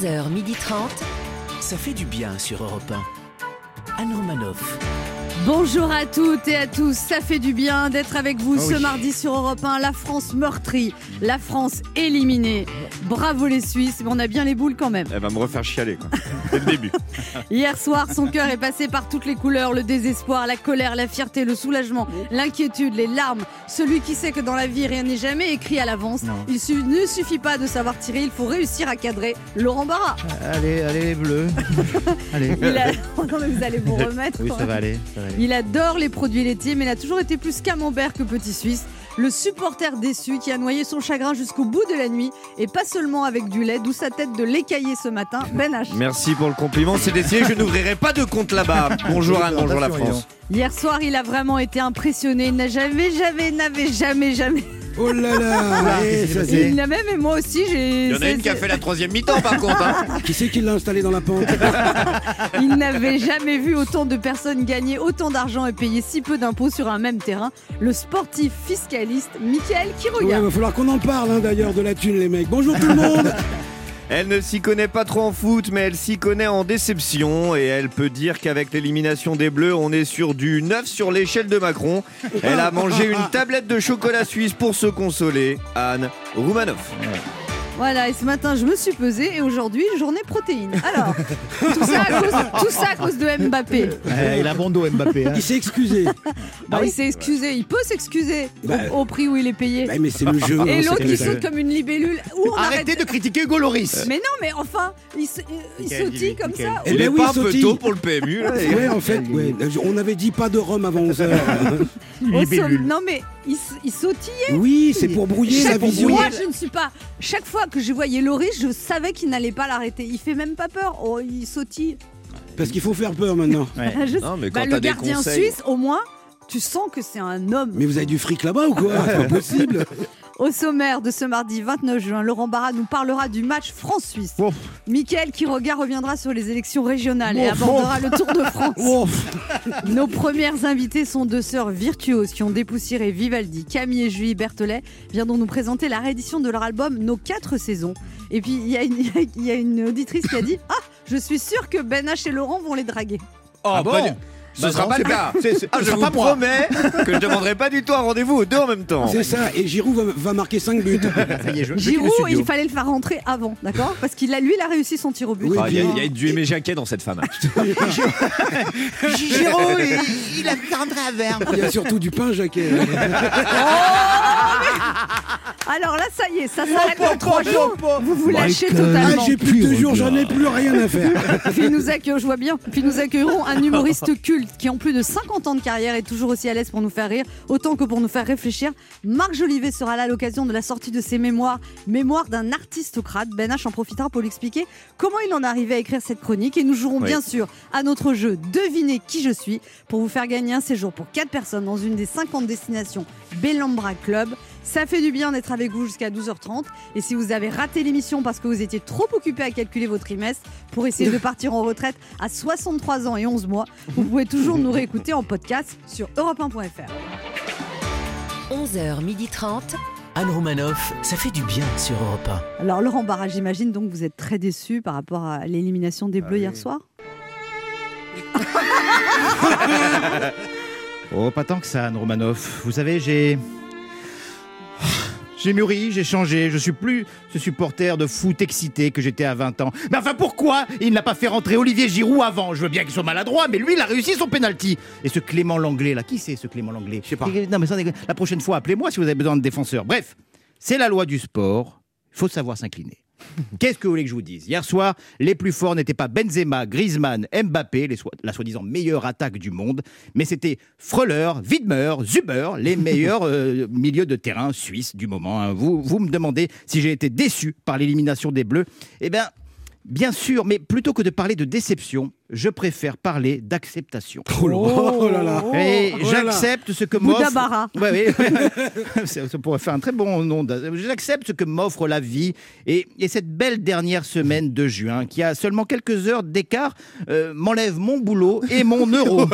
11h30. Ça fait du bien sur Europe 1. Anne Romanoff. Bonjour à toutes et à tous, ça fait du bien d'être avec vous Ah ce oui. mardi sur Europe 1. La France meurtrie, la France éliminée. Bravo les Suisses, mais on a bien les boules quand même. Elle va me refaire chialer, quoi. Dès le début. Hier soir, son cœur est passé par toutes les couleurs, le désespoir, la colère, la fierté, le soulagement, l'inquiétude, les larmes. Celui qui sait que dans la vie, rien n'est jamais écrit à l'avance. Il su- ne suffit pas de savoir tirer, il faut réussir à cadrer. Laurent Barra. Allez, allez, les bleus. allez. Il a... Oh non, mais vous allez vous remettre. Oui, ça va aller. ça va aller. Il adore les produits laitiers, mais il a toujours été plus camembert que petit suisse. Le supporter déçu qui a noyé son chagrin jusqu'au bout de la nuit, et pas seulement avec du lait, d'où sa tête de l'écaillé ce matin, Ben H. Merci pour le compliment. C'est décidé, je n'ouvrirai pas de compte là-bas. Bonjour Anne, bonjour la France. Hier soir, il a vraiment été impressionné. Il n'a jamais, jamais, n'avait jamais, jamais. Oh là là Eh, ça, c'est- Il n'a même, et moi aussi, j'ai. Il y en a c'est- une qui a c'est- fait la troisième mi-temps par contre. hein. Qui c'est qui l'a installé dans la pente Il n'avait jamais vu autant de personnes gagner autant d'argent et payer si peu d'impôts sur un même terrain. Le sportif fiscaliste Michael Ouais, Quiroga. va falloir qu'on en parle hein, d'ailleurs de la thune les mecs. Bonjour tout le monde Elle ne s'y connaît pas trop en foot, mais elle s'y connaît en déception. Et elle peut dire qu'avec l'élimination des Bleus, on est sur du 9 sur l'échelle de Macron. Elle a mangé une tablette de chocolat suisse pour se consoler. Anne Roumanoff. Voilà, et ce matin, je me suis pesée et aujourd'hui, journée protéines. Alors, tout ça à cause, tout ça à cause de Mbappé. Eh, il a bon dos, Mbappé. hein. Il s'est excusé. Ah, il s'est excusé, il peut s'excuser au- Bah, au, prix où il est payé. Bah, mais c'est le jeu. et l'autre c'est qui comme ça. saute comme une libellule. Où on Arrêtez arrête- de critiquer Hugo Loris. Mais non, mais enfin, il, se- il Michael, sautille comme ça. Eh Il ben est oui, pas un peu sautille. tôt pour le PMU là, les gars Ouais, en fait, ouais. on avait dit pas de rhum avant 11h. Au somme- Non, mais il, sautillait. oui, c'est pour brouiller la vision. fois, je ne suis pas. Chaque fois que je voyais Loris, je savais qu'il n'allait pas l'arrêter. Il fait même pas peur. Oh, il sautille. Parce qu'il faut faire peur maintenant. Ouais. Je- Non, mais Bah, quand le t'as des gardien conseils- suisse, au moins, tu sens que c'est un homme. Mais vous avez du fric là-bas ou quoi? C'est pas possible. Au sommaire de ce mardi 29 juin, Laurent Barra nous parlera du match France-Suisse. Ouf. Mickaël Quiroga reviendra sur les élections régionales et Ouf, abordera le Tour de France. Ouf. Nos premières invitées sont deux sœurs virtuoses qui ont dépoussiéré Vivaldi. Camille et Julie Berthelet viendront nous présenter la réédition de leur album Nos quatre saisons. Et puis il y, a une- il y a une auditrice qui a dit Ah, je suis sûre que Ben H et Laurent vont les draguer. Oh, Ah bon? Ce Bah sera non, pas le cas. Ah, je vous promets que je demanderai pas du tout un rendez-vous aux deux en même temps. C'est ça. Et Giroud va, va marquer 5 buts. Giroud, il fallait le faire rentrer avant, d'accord? Parce qu'il a lui, il a réussi son tir au but. Oui, Ah, Il y, a- y du Aimé Jacquet dans cette femme. Giroud, il, il a fait rentrer à verre. Il y a surtout du pain, Jacquet. Alors là, ça y est, ça s'arrête dans trois jours. Vous vous lâchez Ah, totalement. j'ai plus de jours, j'en ai plus rien à faire. Puis nous accueillons, je vois bien, puis nous accueillerons un humoriste culte qui en plus de 50 ans de carrière est toujours aussi à l'aise pour nous faire rire, autant que pour nous faire réfléchir. Marc Jolivet sera là à l'occasion de la sortie de ses mémoires, Mémoires d'un artistocrate. Ben H en profitera pour lui expliquer comment il en est arrivé à écrire cette chronique et nous jouerons Oui. bien sûr à notre jeu Devinez qui je suis pour vous faire gagner un séjour pour 4 personnes dans une des 50 destinations Bellambra Club. Ça fait du bien d'être avec vous jusqu'à 12h30. Et si vous avez raté l'émission parce que vous étiez trop occupé à calculer votre trimestre pour essayer de partir en retraite à 63 ans et 11 mois, vous pouvez toujours nous réécouter en podcast sur europe1.fr. 11h30. Anne Romanoff, ça fait du bien sur Europe Alors Laurent Barra, j'imagine donc que vous êtes très déçu par rapport à l'élimination des Bleus hier soir? Oh, pas tant que ça, Anne Romanoff. Vous savez, j'ai. J'ai mûri, j'ai changé, je suis plus ce supporter de foot excité que j'étais à 20 ans. Mais enfin pourquoi il n'a pas fait rentrer Olivier Giroud avant? Je veux bien qu'il soit maladroit, mais lui il a réussi son penalty. Et ce Clément Langlais là, qui c'est ce Clément Langlais? Je sais pas. Non mais la prochaine fois appelez-moi si vous avez besoin de défenseurs. Bref, c'est la loi du sport, il faut savoir s'incliner. Qu'est-ce que vous voulez que je vous dise? Hier soir, les plus forts n'étaient pas Benzema, Griezmann, Mbappé, les la soi-disant meilleure attaque du monde, mais c'était Freuler, Widmer, Zuber, les meilleurs euh, milieux de terrain suisses du moment. hein. Vous, vous me demandez si j'ai été déçu par l'élimination des Bleus. Eh bien, bien sûr, mais plutôt que de parler de déception, je préfère parler d'acceptation. Oh là oh là là. Et Oh j'accepte ce que m'offre. Ouais, oui. ça ça pourrait faire un très bon nom. J'accepte ce que m'offre la vie et, et cette belle dernière semaine de juin qui a seulement quelques heures d'écart euh, m'enlève mon boulot et mon euro.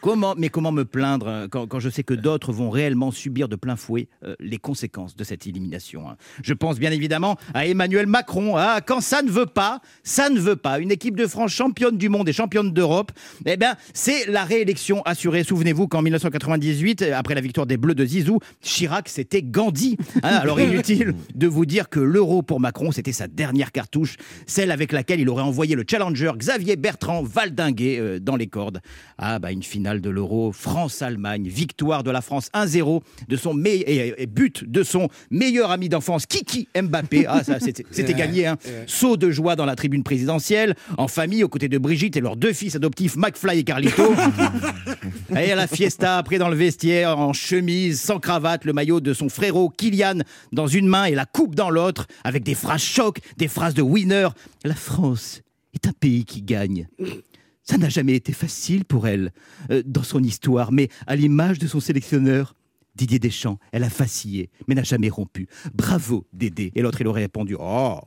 comment, mais comment me plaindre euh, quand, quand je sais que d'autres vont réellement subir de plein fouet euh, les conséquences de cette élimination hein. Je pense bien évidemment à Emmanuel Macron. Ah, quand ça ne veut pas, ça ne veut pas. Une équipe de France championne du monde et championne d'Europe, eh bien, c'est la réélection assurée. Souvenez-vous qu'en 1998, après la victoire des Bleus de Zizou, Chirac, c'était Gandhi. Hein, alors inutile de vous dire que l'euro pour Macron, c'était sa dernière cartouche, celle avec laquelle il aurait envoyé le challenger Xavier Bertrand valdinguer euh, dans les cordes. Ah bah une finale de l'euro, France-Allemagne, victoire de la France 1-0 de son et, et but de son meilleur ami d'enfance Kiki Mbappé. Ah ça c'était c'était gagné hein. Saut de joie dans la tribune présidentielle, en famille aux côtés de Brigitte et leurs deux fils adoptifs McFly et Carlito. Et à la fiesta, après dans le vestiaire, en chemise, sans cravate, le maillot de son frérot Kylian dans une main et la coupe dans l'autre, avec des phrases choc, des phrases de winner. La France est un pays qui gagne. Ça n'a jamais été facile pour elle euh, dans son histoire, mais à l'image de son sélectionneur, Didier Deschamps, elle a vacillé, mais n'a jamais rompu. Bravo, Dédé. Et l'autre, il aurait répondu Oh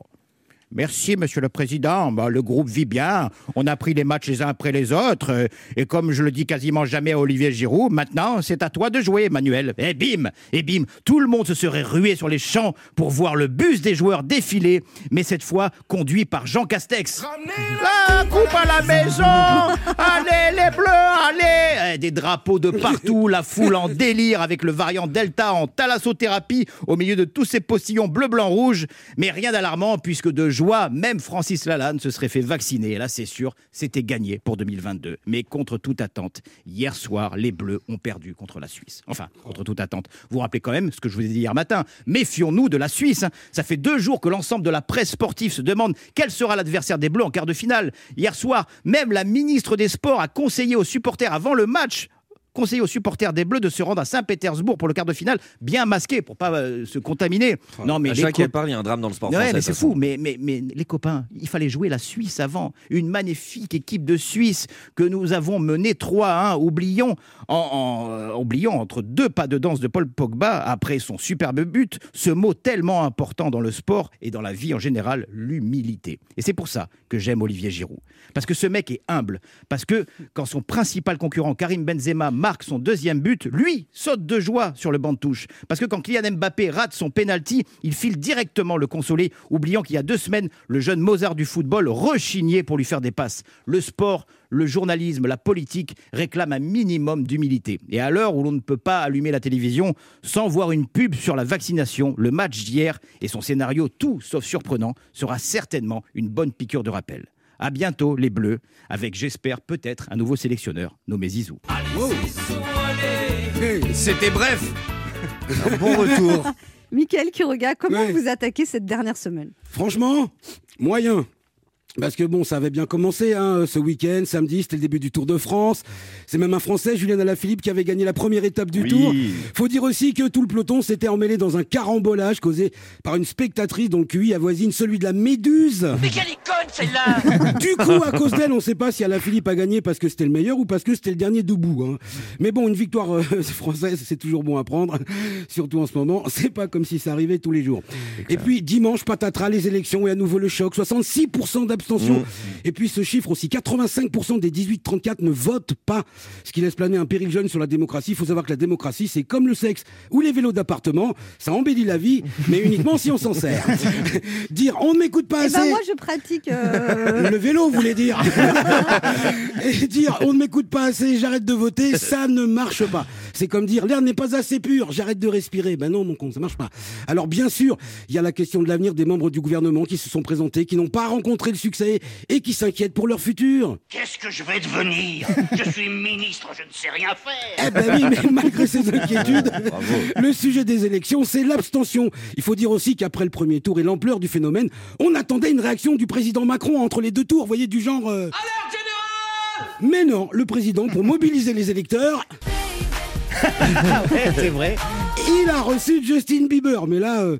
Merci, monsieur le président. Bah, le groupe vit bien. On a pris les matchs les uns après les autres. Euh, Et comme je le dis quasiment jamais à Olivier Giroud, maintenant, c'est à toi de jouer, Emmanuel. Et bim Et bim Tout le monde se serait rué sur les champs pour voir le bus des joueurs défiler, mais cette fois conduit par Jean Castex. La coupe à la maison Allez, les bleus, allez Eh, Des drapeaux de partout, la foule en délire avec le variant Delta en thalassothérapie au milieu de tous ces postillons bleu, blanc, rouge. Mais rien d'alarmant puisque de joie, même Francis Lalanne se serait fait vacciner. Et là, c'est sûr, c'était gagné pour 2022. Mais contre toute attente, hier soir, les Bleus ont perdu contre la Suisse. Enfin, contre toute attente. Vous vous rappelez quand même ce que je vous ai dit hier matin. Méfions-nous de la Suisse. hein. Ça fait deux jours que l'ensemble de la presse sportive se demande quel sera l'adversaire des Bleus en quart de finale. Hier soir, même la ministre des Sports a conseillé aux supporters avant le match conseillé aux supporters des Bleus de se rendre à Saint-Pétersbourg pour le quart de finale, bien masqué pour pas euh, se contaminer. non, mais à chaque épargne, il y a un drame dans le sport Ouais, français. mais c'est fou. Mais, mais, mais les copains, il fallait jouer la Suisse avant. Une magnifique équipe de Suisse que nous avons menée 3 à 1. Oublions, en, en- euh, oublions entre deux pas de danse de Paul Pogba, après son superbe but, ce mot tellement important dans le sport et dans la vie en général, l'humilité. Et c'est pour ça que j'aime Olivier Giroud. Parce que ce mec est humble. Parce que quand son principal concurrent, Karim Benzema, marque son deuxième but, lui saute de joie sur le banc de touche. Parce que quand Kylian Mbappé rate son penalty, il file directement le consoler, oubliant qu'il y a deux semaines, le jeune Mozart du football rechignait pour lui faire des passes. Le sport, le journalisme, la politique réclament un minimum d'humilité. Et à l'heure où l'on ne peut pas allumer la télévision sans voir une pub sur la vaccination, le match d'hier et son scénario tout sauf surprenant sera certainement une bonne piqûre de rappel. À bientôt les Bleus, avec j'espère peut-être un nouveau sélectionneur nommé Zizou. C'était bref. Un bon retour. Michael Quiroga, comment vous attaquez cette dernière semaine? Franchement, moyen. Parce que bon, ça avait bien commencé hein, ce week-end, samedi, c'était le début du Tour de France. C'est même un Français, Julien Alaphilippe, qui avait gagné la première étape du Oui. Tour. Faut dire aussi que tout le peloton s'était emmêlé dans un carambolage causé par une spectatrice dont le QI avoisine celui de la Méduse. Mais quelle est conne celle-là Du coup, à cause d'elle, on ne sait pas si Alaphilippe a gagné parce que c'était le meilleur ou parce que c'était le dernier debout. hein. Mais bon, une victoire euh, française, c'est toujours bon à prendre, surtout en ce moment. C'est pas comme si ça arrivait tous les jours. Et puis dimanche, patatras, les élections et à nouveau le choc. 66% d'abstention. Et puis ce chiffre aussi, 85% des 18-34 ne votent pas, ce qui laisse planer un péril jeune sur la démocratie. Il faut savoir que la démocratie, c'est comme le sexe ou les vélos d'appartement, ça embellit la vie, mais uniquement si on s'en sert. Dire on ne m'écoute pas Eh assez. ben moi, je pratique. euh, Le vélo, vous voulez dire Et dire on ne m'écoute pas assez, j'arrête de voter, ça ne marche pas. C'est comme dire l'air n'est pas assez pur, j'arrête de respirer. Ben non, mon con, ça marche pas. Alors bien sûr, il y a la question de l'avenir des membres du gouvernement qui se sont présentés, qui n'ont pas rencontré le succès et qui s'inquiètent pour leur futur. Qu'est-ce que je vais devenir? Je suis ministre, je ne sais rien faire Eh ben oui, mais malgré ces inquiétudes, le sujet des élections, c'est l'abstention. Il faut dire aussi qu'après le premier tour et l'ampleur du phénomène, on attendait une réaction du président Macron entre les deux tours, vous voyez, du genre... euh, Mais non, le président, pour mobiliser les électeurs, Ouais, c'est vrai. Il a reçu Justin Bieber, mais là, euh,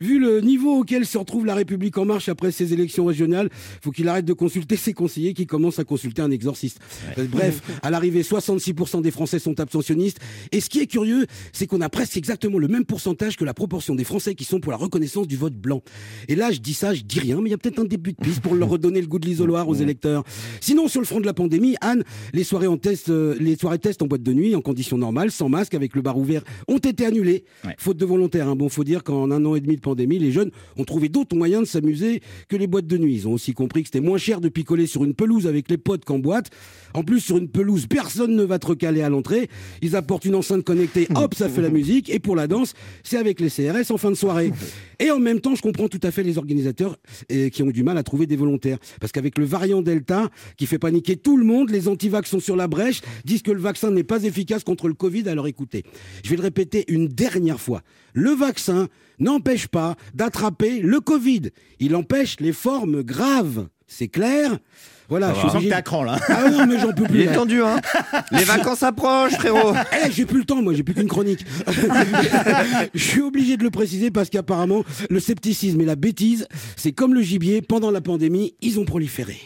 vu le niveau auquel se retrouve la République en marche après ces élections régionales, faut qu'il arrête de consulter ses conseillers qui commencent à consulter un exorciste. Euh, Bref, à l'arrivée, 66% des Français sont abstentionnistes. Et ce qui est curieux, c'est qu'on a presque exactement le même pourcentage que la proportion des Français qui sont pour la reconnaissance du vote blanc. Et là, je dis ça, je dis rien, mais il y a peut-être un début de piste pour leur redonner le goût de l'isoloir aux électeurs. Sinon, sur le front de la pandémie, Anne, les soirées en test, euh, les soirées test en boîte de nuit, en conditions normales, sans masque, avec le bar ouvert, ont été Ouais. Faute de volontaire. Hein. Bon, faut dire qu'en un an et demi de pandémie, les jeunes ont trouvé d'autres moyens de s'amuser que les boîtes de nuit. Ils ont aussi compris que c'était moins cher de picoler sur une pelouse avec les potes qu'en boîte. En plus, sur une pelouse, personne ne va te recaler à l'entrée. Ils apportent une enceinte connectée, hop, ça fait la musique. Et pour la danse, c'est avec les CRS en fin de soirée. Et en même temps, je comprends tout à fait les organisateurs qui ont du mal à trouver des volontaires. Parce qu'avec le variant Delta, qui fait paniquer tout le monde, les antivax sont sur la brèche, disent que le vaccin n'est pas efficace contre le Covid. Alors écoutez, je vais le répéter une dernière fois. Le vaccin n'empêche pas d'attraper le Covid. Il empêche les formes graves. C'est clair Voilà, je sens que obligé- t'es à cran là. Ah non, mais j'en peux Il plus. est là. tendu, hein Les vacances approchent, frérot Eh, j'ai plus le temps, moi, j'ai plus qu'une chronique. Je suis obligé de le préciser parce qu'apparemment, le scepticisme et la bêtise, c'est comme le gibier, pendant la pandémie, ils ont proliféré.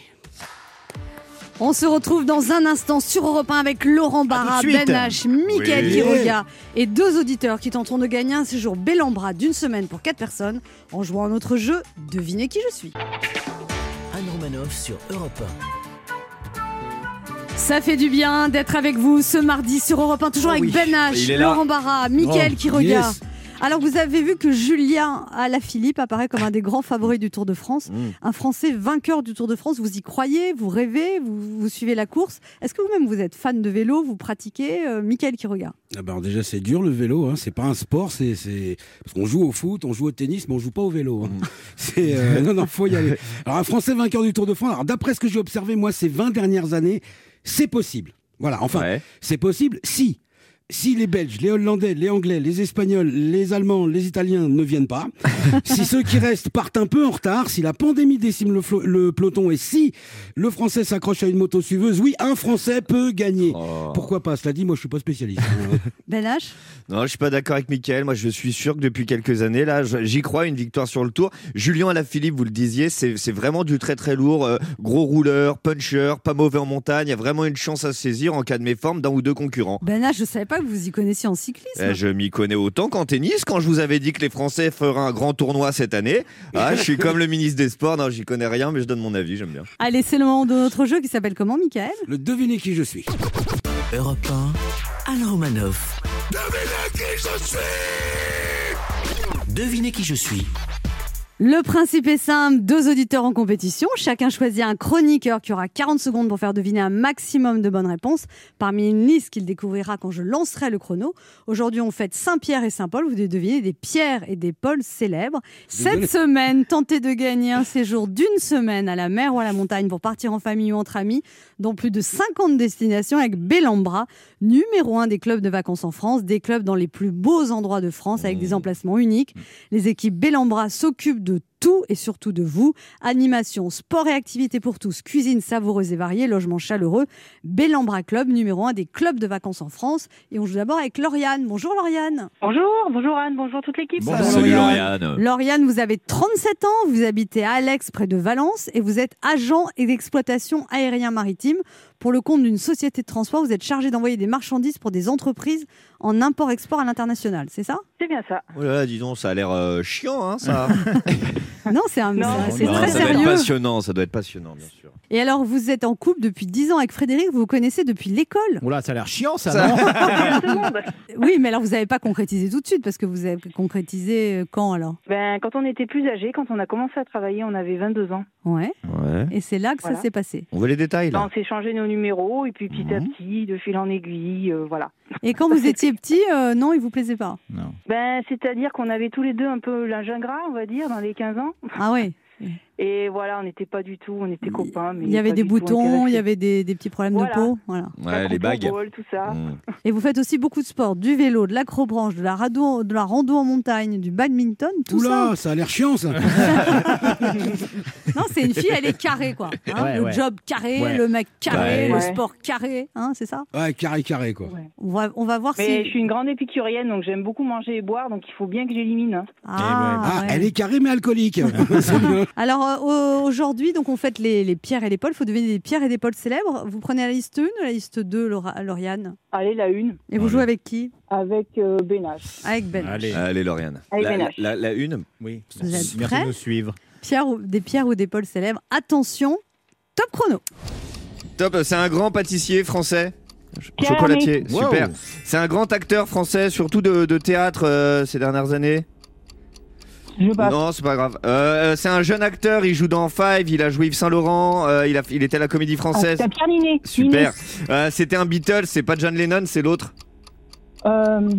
On se retrouve dans un instant sur Europe 1 avec Laurent Barra. Ben H, Mickaël Oui. Quiroga et deux auditeurs qui tenteront de gagner un séjour Bellambra d'une semaine pour quatre personnes en jouant à notre jeu Devinez qui je suis. Anne Romanoff sur Europe Ça fait du bien d'être avec vous ce mardi sur Europe 1, toujours Oh avec oui, Ben H. Laurent Barra, Mickaël Oh, Quiroga. yes. Alors vous avez vu que Julien Alaphilippe apparaît comme un des grands favoris du Tour de France, Mm. un Français vainqueur du Tour de France. Vous y croyez, vous rêvez, vous, vous suivez la course. Est-ce que vous-même vous êtes fan de vélo, vous pratiquez euh, Mickaël Quiroga Ah ben alors déjà, c'est dur le vélo, hein. c'est pas un sport, c'est. c'est- Parce qu'on joue au foot, on joue au tennis, mais on joue pas au vélo. hein. C'est, euh, Non, non, faut y aller. Alors, un Français vainqueur du Tour de France, alors d'après ce que j'ai observé, moi, ces 20 dernières années, c'est possible. Voilà, enfin, Ouais. c'est possible si. Si les Belges, les Hollandais, les Anglais, les Espagnols, les Allemands, les Italiens ne viennent pas, si ceux qui restent partent un peu en retard, si la pandémie décime le, peloton et si le Français s'accroche à une moto suiveuse, oui, un Français peut gagner. Oh. Pourquoi pas Cela dit, moi je suis pas spécialiste. hein. Ben H? Non, je suis pas d'accord avec Mickaël. Moi, je suis sûr que depuis quelques années, là, j'y crois, une victoire sur le tour. Julien Alaphilippe, vous le disiez, c'est vraiment du très très lourd. euh, gros rouleur, puncher, pas mauvais en montagne. Il y a vraiment une chance à saisir en cas de méforme d'un ou deux concurrents. Ben H, je savais pas que vous y connaissiez en cyclisme. Eh, je m'y connais autant qu'en tennis. Quand je vous avais dit que les Français feraient un grand tournoi cette année, ah, je suis comme le ministre des Sports. Non, j'y connais rien, mais je donne mon avis. J'aime bien. Allez, c'est le moment de notre jeu qui s'appelle comment, Mickaël Le devinez qui je suis. Europe 1, Anne Romanoff. Devinez qui je suis. Le principe est simple, deux auditeurs en compétition, chacun choisit un chroniqueur qui aura 40 secondes pour faire deviner un maximum de bonnes réponses parmi une liste qu'il découvrira quand je lancerai le chrono. Aujourd'hui, on fête Saint-Pierre et Saint-Paul, vous devez deviner des pierres et des pôles célèbres. Cette semaine, tentez de gagner un séjour d'une semaine à la mer ou à la montagne pour partir en famille ou entre amis dans plus de 50 destinations avec Bellambra, numéro un des clubs de vacances en France, des clubs dans les plus beaux endroits de France avec des emplacements uniques. Les équipes Bellambra s'occupent de de tout et surtout de vous. Animation, sport et activités pour tous, cuisine savoureuse et variée, logement chaleureux. Bellambra Club, numéro un des clubs de vacances en France. Et on joue d'abord avec Lauriane. Bonjour Lauriane. Bonjour, bonjour Anne, bonjour toute l'équipe. Bonjour, Salut Lauriane. Lauriane. Lauriane, vous avez 37 ans, vous habitez à Alex, près de Valence, et vous êtes agent et d'exploitation aérien maritime. Pour le compte d'une société de transport, vous êtes chargé d'envoyer des marchandises pour des entreprises en import-export à l'international, c'est ça? C'est bien ça. Oh là là, dis donc, ça a l'air euh, chiant, hein, ça. Non, c'est un- Non, c'est très ça doit être sérieux. passionnant, ça doit être passionnant, bien sûr. Et alors, vous êtes en couple depuis 10 ans avec Frédéric, vous vous connaissez depuis l'école. Oula, ça a l'air chiant ça, Ça- non. Oui, mais alors vous n'avez pas concrétisé tout de suite, parce que vous avez concrétisé euh, quand alors? Ben, quand on était plus âgé, quand on a commencé à travailler, on avait 22 ans. Ouais. Ouais. Et c'est là que ça s'est passé. On voit les détails, Ben, là. on s'est changé nos numéros et puis petit à Mhm. petit, de fil en aiguille, euh, voilà. Et quand vous étiez petit, euh, non, il vous plaisait pas. Non. Ben, c'est-à-dire qu'on avait tous les deux un peu l'âge ingrat, on va dire, dans les 15 ans. Ah ouais. Et voilà, on n'était pas du tout, on était copains. Mais Il y avait des boutons, il y avait des, des petits problèmes Voilà. de peau. Voilà. Ouais, La les bagues. tout ça. Mm. Et vous faites aussi beaucoup de sport, du vélo, de l'acrobranche, de la rando, de la rando en montagne, du badminton, tout Oula, ça a l'air chiant ça. ça. Non, c'est une fille, elle est carrée quoi. hein. Ouais, le ouais. job carré, Ouais. le mec carré, Ouais. le sport carré, hein, c'est ça? Ouais, carré carré quoi. on va, on va voir Mais je suis une grande épicurienne, donc j'aime beaucoup manger et boire, donc il faut bien que j'élimine. hein. Ah, Ah, ouais. elle est carrée mais alcoolique. Bien. Alors euh, au- aujourd'hui, donc on fête les, les pierres et les pôles. Il faut deviner des pierres et des pôles célèbres. Vous prenez la liste 1 ou la liste 2, Laura- Lauriane? Allez, la une, Et vous jouez avec qui? Avec euh, Bénage. Avec Ben. Allez. Allez, Lauriane. Allez, La, la une? Oui. Vous êtes Merci prêts? de nous suivre. Pierre ou, des pierres ou des pôles célèbres. Attention, top chrono. Top, c'est un grand pâtissier français. Chocolatier, Wow. super. C'est un grand acteur français, surtout de, de théâtre euh, ces dernières années. Je passe. Non, c'est pas grave. Euh, c'est un jeune acteur, il joue dans Five, il a joué Yves Saint Laurent, euh, il, a, il était à la Comédie Française. Ah, Ninet. Super. Euh, C'était un Beatles, c'est pas John Lennon, c'est l'autre? Euh,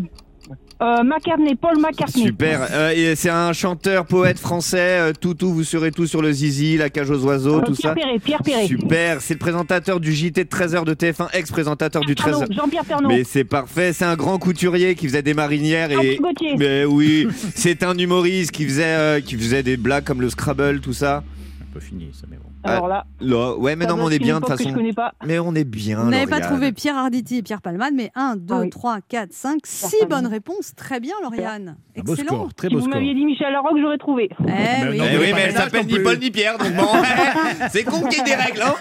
euh, McCartney, Paul McCartney. Super. Euh, c'est un chanteur, poète français. euh, tout, tout, vous serez tout sur le zizi, la cage aux oiseaux, Euh, tout Pierre ça. Perret, Pierre Perret. Super. C'est le présentateur du JT de 13h de TF1, ex-présentateur du 13h. Pardon, Jean-Pierre Pernaut. Mais c'est parfait. C'est un grand couturier qui faisait des marinières et. Gauthier. Mais oui, c'est un humoriste qui faisait, euh, qui faisait des blagues comme le Scrabble, tout ça. Un peu fini ça, mais bon. Alors là, Là, ouais, mais non, mais on est bien de toute façon. je connais pas. Mais on est bien. Vous n'avez pas trouvé Pierre Arditi et Pierre Palmade, mais 1, 2, Ah oui. 3, 4, 5, 6 Palmade. bonnes réponses. Très bien, Lauriane. Un beau Excellent. score, très Si vous m'aviez dit Michel Larocque, j'aurais trouvé. Eh Mais oui. non, Eh mais oui, pas mais elle ménage s'appelle ni. Paul ni Pierre, donc bon, c'est con qu'il y ait des règles, hein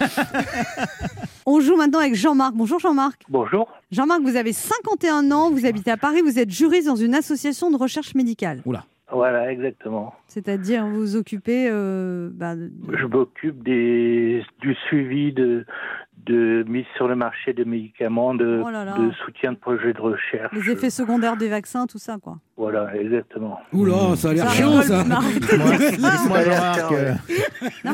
On joue maintenant avec Jean-Marc. Bonjour Jean-Marc. Bonjour. Jean-Marc, vous avez 51 ans, vous habitez à Paris, vous êtes juriste dans une association de recherche médicale. Voilà, exactement. C'est-à-dire vous vous occupez euh, bah, de- Je m'occupe des du suivi de de mise sur le marché de médicaments, de, Oh là là. de soutien de projets de recherche. des effets secondaires des vaccins, tout ça quoi. Voilà, exactement. Oula, ça a l'air chiant ça.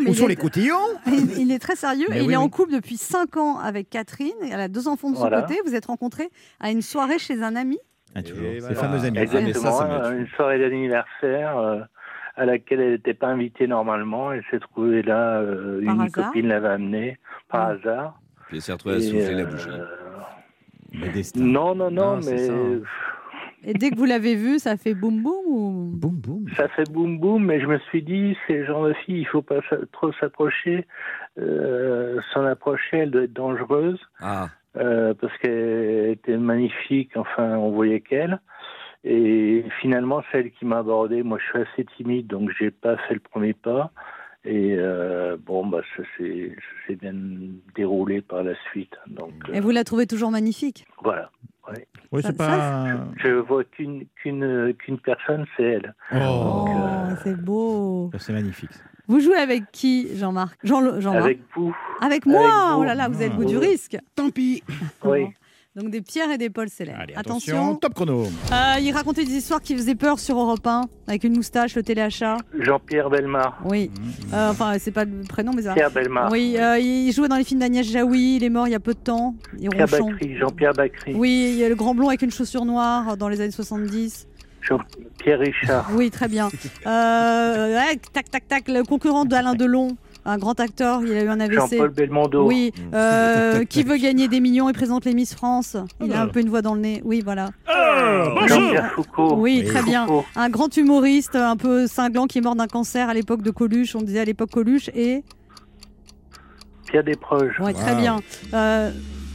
Où sont est, les coutillons il- il est très sérieux et il oui, est en couple depuis 5 ans avec Catherine. Elle a deux enfants de son Voilà. côté. Vous êtes rencontrés à une soirée chez un ami. Ah, Ces fameux amis. Exactement, ça, ça me euh, une soirée d'anniversaire euh, à laquelle elle n'était pas invitée normalement. Elle s'est trouvée là, euh, une hasard copine l'avait amenée par Ouais. hasard. Puis elle s'est retrouvée à souffler la euh, bouche. Le destin. Non, non, non, Non, c'est mais ça. Et dès que vous l'avez vu, ça fait boum boum ou... Boum, boum. Ça fait boum boum, mais je me suis dit, ces gens de filles, il faut pas trop s'approcher. Euh, S'en approcher, elle doit être dangereuse, Ah, euh, parce qu'elle était magnifique, enfin, on voyait qu'elle. Et finalement, celle qui m'a abordé, moi je suis assez timide, donc j'ai pas fait le premier pas. Et euh, bon, bah, ça s'est bien déroulé par la suite. Donc Et euh, vous la trouvez toujours magnifique? voilà. Oui, Ça- c'est pas. Je vois qu'une qu'une qu'une personne, c'est elle. Oh, Oh, euh, c'est beau. c'est magnifique. Vous jouez avec qui, Jean-Marc? Jean, Jean-Marc? Avec vous, Avec moi? Avec vous. Oh là là, vous avez le goût du Oui. risque. Tant pis. oui. Donc des pierres et des pôles célèbres. Allez, attention, top chrono. Euh, il racontait des histoires qui faisaient peur sur Europe 1, avec une moustache, le téléachat. Jean-Pierre Belmar. Oui. Euh, enfin, c'est pas le prénom, mais ça. Pierre Belmar. Oui, euh, il jouait dans les films d'Agnès Jaoui. Il est mort il y a peu de temps. Il Pierre. Bacry, Jean-Pierre Bacry. Oui, il y a le grand blond avec une chaussure noire dans les années 70. Jean- Pierre Richard. Oui, très bien. Euh, ouais, tac, tac, tac. Le concurrent d'Alain Delon, un grand acteur, il a eu un AVC. Jean-Paul Belmondo. Oui, euh, qui veut gagner des millions et présente les Miss France. Il a un Alors. peu une voix dans le nez. Oui, voilà. Jean-Pierre Foucault. Oui, Oui. très bien. Un grand humoriste, un peu cinglant, qui est mort d'un cancer à l'époque de Coluche. On disait à l'époque Coluche. Et. Pierre Desproges. Ouais, très Wow. bien. Euh,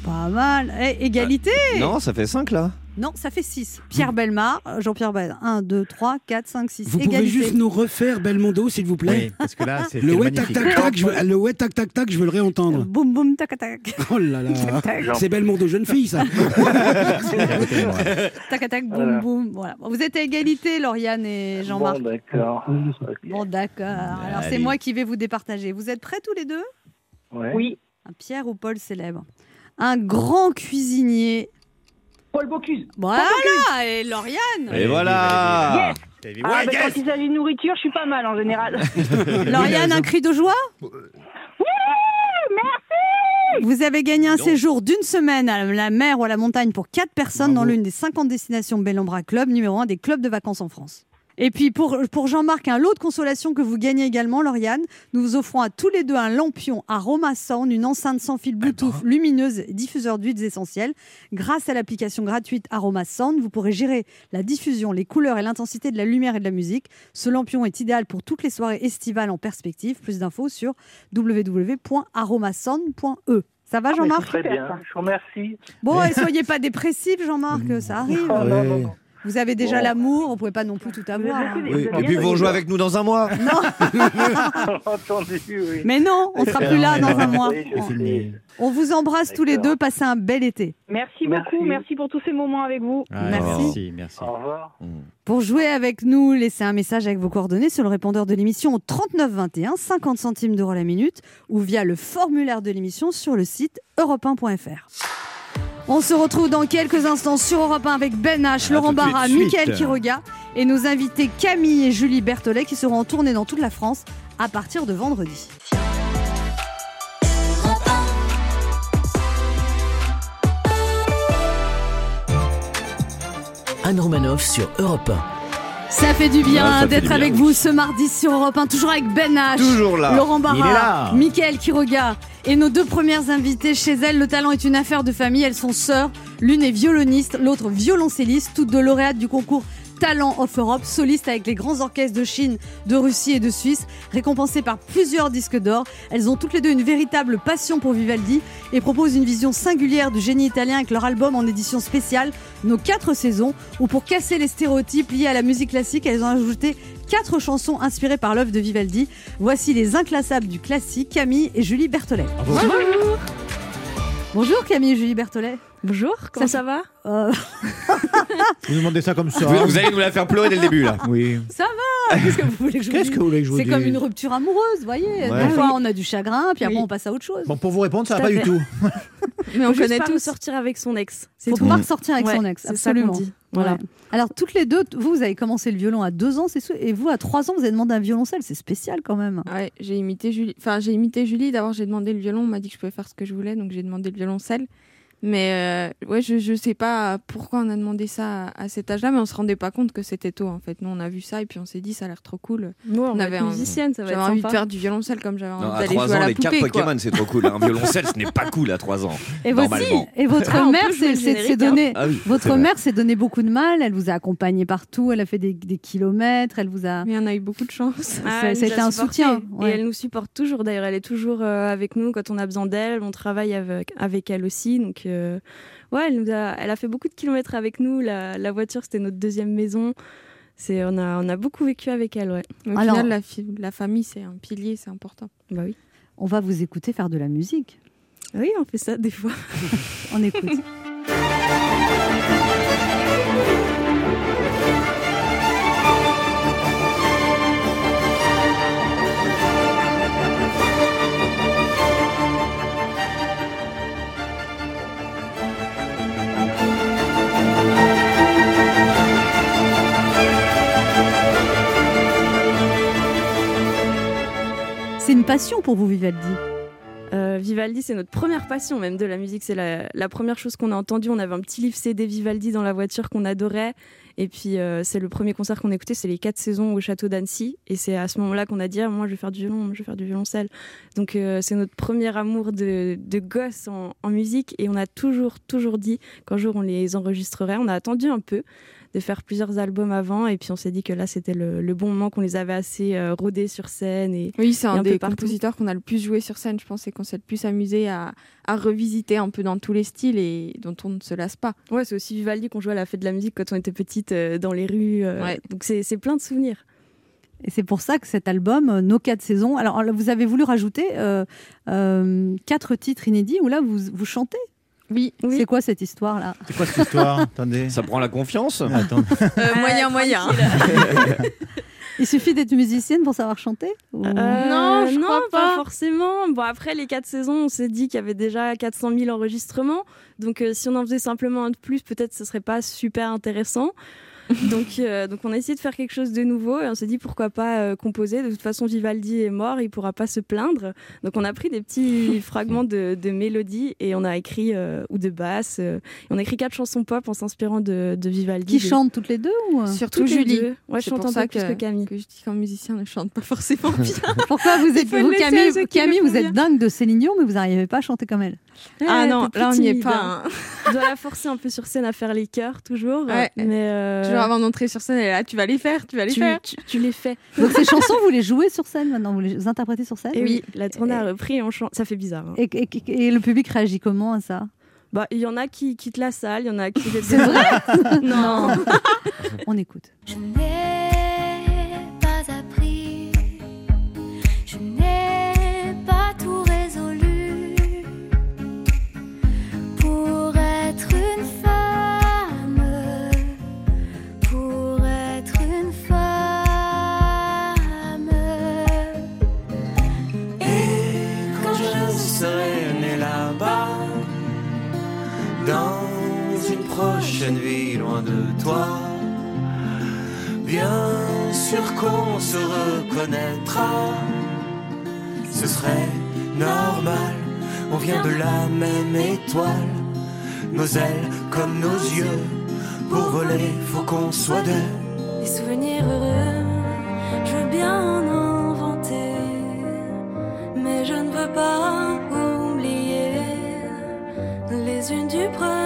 pas mal. Eh, égalité non, ça fait 5 là. Non, ça fait 6. Pierre Belmar, euh, Jean-Pierre Bell. 1, 2, 3, 4, 5, 6. Vous pouvez juste nous refaire Belmondo, s'il vous plaît Oui, parce que là, c'est Le ouais tac tac tac, je veux, le ouais tac tac tac, je veux le réentendre. Boum, boum, tac, tac. Oh là là. C'est Belmondo jeune fille ça. Tac, tac, boum, Voilà. boum. Voilà. Vous êtes à égalité, Lauriane et Jean-Marc. Bon, d'accord. Bon, d'accord. Alors, c'est moi qui vais vous départager. Vous êtes prêts tous les deux? Ouais. Oui. Un Pierre ou Paul célèbre? Un grand cuisinier. Paul Bocuse. Voilà, et Lauriane. Et voilà. Yes. Ah, Ouais, bah, yes. Quand il s'agit de nourriture, je suis pas mal en général. Lauriane, un cri de joie Vous avez gagné un séjour d'une semaine à la mer ou à la montagne pour 4 personnes dans l'une des 50 destinations Bellombra Club, numéro 1 des clubs de vacances en France. Et puis pour, pour Jean-Marc, un lot de consolation que vous gagnez également, Lauriane, nous vous offrons à tous les deux un lampion Aroma Sound, une enceinte sans fil Bluetooth lumineuse, et diffuseur d'huiles essentielles. Grâce à l'application gratuite Aroma Sound, vous pourrez gérer la diffusion, les couleurs et l'intensité de la lumière et de la musique. Ce lampion est idéal pour toutes les soirées estivales en perspective. Plus d'infos sur www.aromasound.e. Ça va, Jean-Marc? Très bien, je vous remercie. Bon, et soyez pas dépressif, Jean-Marc, ça arrive. Oh, non, non, non. Vous avez déjà Bon. l'amour, vous pouvez pas non plus tout avoir. hein. Oui, Et puis vous rejouez avec nous dans un mois. Entendu, oui. Mais non, on sera plus là dans un mois. Oui. On vous embrasse tous les deux, passez un bel été. Merci, Merci. beaucoup, merci pour tous ces moments avec vous. Merci. merci. Au revoir. Pour jouer avec nous, laissez un message avec vos coordonnées sur le répondeur de l'émission au 39 21, 50 centimes d'euros la minute, ou via le formulaire de l'émission sur le site europe1.fr. On se retrouve dans quelques instants sur Europe 1 avec Ben H, Laurent Barra. Mickaël Quiroga et nos invités Camille et Julie Berthollet qui seront en tournée dans toute la France à partir de vendredi. Anne Romanoff sur Europe 1. Ça fait du bien Ouais, d'être bien, avec oui. vous ce mardi sur Europe 1, toujours avec Ben H, Toujours là. Laurent Barra. Mickaël Quiroga et nos deux premières invitées chez elles. Le talent est une affaire de famille, elles sont sœurs. L'une est violoniste, l'autre violoncelliste, toutes deux lauréates du concours Talent of Europe, soliste avec les grands orchestres de Chine, de Russie et de Suisse, récompensées par plusieurs disques d'or. Elles ont toutes les deux une véritable passion pour Vivaldi et proposent une vision singulière du génie italien avec leur album en édition spéciale, Nos quatre saisons, où pour casser les stéréotypes liés à la musique classique, elles ont ajouté quatre chansons inspirées par l'œuvre de Vivaldi. Voici les inclassables du classique, Camille et Julie Berthollet. Bonjour. Bonjour Camille et Julie Berthollet. Bonjour, comment ça, va Euh, Vous demandez ça comme ça Vous, vous allez nous la faire pleurer dès le début là. Oui. ça va Qu'est-ce que vous voulez que je vous Qu'est-ce dise que vous voulez que je vous C'est comme une rupture amoureuse, vous voyez. Ouais. Des fois, on a du chagrin, puis après, on passe à autre chose. Bon, pour vous répondre, ça Tout va pas du tout. Mais on connaît tous sortir avec son ex. C'est Faut tout. pas ressortir avec Ouais, son ex, ça absolument. dit. Voilà. Ouais. Alors, toutes les deux, vous, vous avez commencé le violon à deux ans, c'est et vous, à trois ans, vous avez demandé un violoncelle. C'est spécial quand même. Ouais, j'ai imité Julie. Enfin, j'ai imité Julie. D'abord, j'ai demandé le violon. On m'a dit que je pouvais faire ce que je voulais, donc j'ai demandé le violoncelle. Mais euh, ouais, je, je sais pas pourquoi on a demandé ça à, à cet âge-là, mais on se rendait pas compte que c'était tôt en fait. Nous, on a vu ça et puis on s'est dit ça a l'air trop cool. Nous, on, On va avait un- musicienne, ça va J'avais envie de faire du violoncelle comme j'avais envie à d'aller 3 jouer à ans, la les cartes poupée. quoi. Pokémon, c'est trop cool. Un violoncelle, ce n'est pas cool à 3 ans. Et, votre- Normalement. et votre Ah, mère, c'est donné. Ah oui, Votre mère s'est donné beaucoup de mal. Elle vous a accompagné partout. Elle a fait des, des kilomètres. Elle vous a. Mais on a eu beaucoup de chance. Ça- Ah, ça a elle nous été un soutien, Et elle nous supporte toujours d'ailleurs. Elle est toujours euh, avec nous quand on a besoin d'elle. On travaille avec, avec elle aussi. Donc, euh, ouais, elle, nous a, elle a fait beaucoup de kilomètres avec nous. La, la voiture, c'était notre deuxième maison. C'est, on, a, on a beaucoup vécu avec elle, ouais. Au Alors- final, la, fi- la famille, c'est un pilier, c'est important. Bah oui. On va vous écouter faire de la musique. Oui, on fait ça des fois. On écoute. Passion pour vous, Vivaldi. Euh, Vivaldi, c'est notre première passion même de la musique. C'est la, la première chose qu'on a entendue. On avait un petit livre CD Vivaldi dans la voiture qu'on adorait. Et puis, euh, c'est le premier concert qu'on écoutait, c'est les quatre saisons au château d'Annecy. Et c'est à ce moment-là qu'on a dit, Ah, moi, je vais faire du violon, je vais faire du violoncelle. Donc, euh, c'est notre premier amour de, de gosse en, en musique. Et on a toujours, toujours dit qu'un jour, on les enregistrerait. On a attendu un peu de faire plusieurs albums avant. Et puis, on s'est dit que là, c'était le, le bon moment, qu'on les avait assez euh, rodés sur scène. Et, Oui, c'est un, un des compositeurs qu'on a le plus joué sur scène, je pense, et qu'on s'est le plus amusé à, à revisiter un peu dans tous les styles et dont on ne se lasse pas. Ouais, c'est aussi Vivaldi qu'on jouait à la fête de la musique quand on était petite euh, dans les rues. euh, Ouais. Donc c'est c'est plein de souvenirs. Et c'est pour ça que cet album, euh, Nos quatre saisons, alors là, vous avez voulu rajouter euh, euh, quatre titres inédits où là vous, vous chantez? Oui, C'est quoi cette histoire-là? C'est quoi cette histoire? Attendez. Ça prend la confiance. Euh, moyen, moyen. Il suffit d'être musicienne pour savoir chanter ou- Euh, Non, je non, crois pas pas. forcément. Bon, après les quatre saisons, on s'est dit qu'il y avait déjà 400 000 enregistrements. Donc euh, si on en faisait simplement un de plus, peut-être ce serait pas super intéressant. donc, euh, donc on a essayé de faire quelque chose de nouveau et on s'est dit pourquoi pas euh, composer. De toute façon, Vivaldi est mort, il pourra pas se plaindre. Donc on a pris des petits fragments de, de mélodies et on a écrit euh, ou de basse. euh, on a écrit quatre chansons pop en s'inspirant de, de Vivaldi. Qui de- chantent toutes les deux ou Surtout Julie. deux. Ouais, je C'est chante pour un ça peu plus que Camille. Que je dis qu'un musicien ne chante pas forcément bien. Pourquoi vous êtes vous, Camille, Camille, le vous êtes dingue de Céline Dion, mais vous n'arrivez pas à chanter comme elle. Ah Ouais, non, là, on n'y est pas, hein. Je dois la forcer un peu sur scène à faire les chœurs toujours. Ouais. Mais euh, Toujours avant d'entrer sur scène, elle est là, tu vas les faire, tu vas les tu, faire. tu, tu les fais. Donc ces chansons, vous les jouez sur scène maintenant, vous les interprétez sur scène Et oui, la tournée a repris et on chante. Ça fait bizarre. hein. Et, et- et le public réagit comment à ça? Bah, il y en a qui quittent la salle, il y en a qui. C'est vrai? Non. On écoute. Je prochaine vie loin de toi, bien sûr qu'on se reconnaîtra. Ce serait normal, on vient de la même étoile. Nos ailes comme nos yeux, pour voler, faut qu'on soit deux. Des souvenirs heureux, je veux bien en inventer, mais je ne veux pas oublier les unes du premier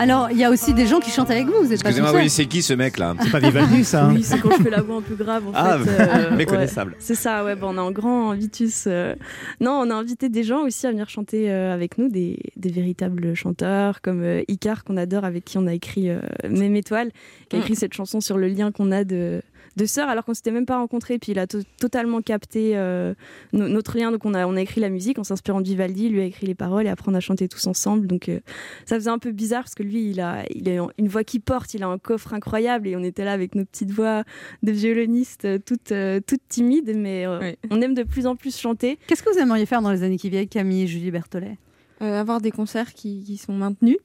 Alors, il y a aussi des gens qui chantent avec vous, vous êtes pas Excusez-moi, tout seul. oui, c'est qui ce mec là C'est pas Vivaldi, ça hein Oui, c'est quand je fais la voix un peu grave. En Ah, fait, euh, méconnaissable. ouais. c'est ça, ouais. Bon, on a un grand Vitus. euh. Non, on a invité des gens aussi à venir chanter euh, avec nous, des, des véritables chanteurs comme euh, Icar qu'on adore, avec qui on a écrit euh, Même étoile, qui a Mm. écrit cette chanson sur le lien qu'on a de de sœurs alors qu'on s'était même pas rencontrés. Puis il a to- totalement capté euh, no- notre lien. Donc on a on a écrit la musique en s'inspirant de Vivaldi lui a écrit les paroles et après on a chanté tous ensemble. Donc euh, ça faisait un peu bizarre parce que lui il a il a une voix qui porte il a un coffre incroyable et on était là avec nos petites voix de violonistes euh, toutes euh, toutes timides. Mais Oui. on aime de plus en plus chanter. Qu'est-ce que vous aimeriez faire dans les années qui viennent, Camille et Julie Berthollet? Euh, avoir des concerts qui, qui sont maintenus.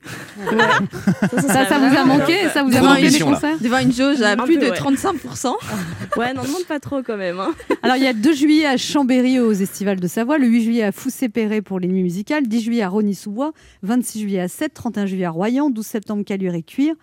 Ça, ça vous a manqué Ça vous a manqué des concerts Devant une jauge à Un plus peu, de ouais. 35%. ouais n'en demande pas trop quand même hein. Alors, il y a 2 juillet à Chambéry aux Estivales de Savoie, le 8 juillet à Foussé-Perret pour les nuits musicales, 10 juillet à Rony-sous-Bois, 26 juillet à 7, 31 juillet à Royan, 12 septembre Caluire et Cuire.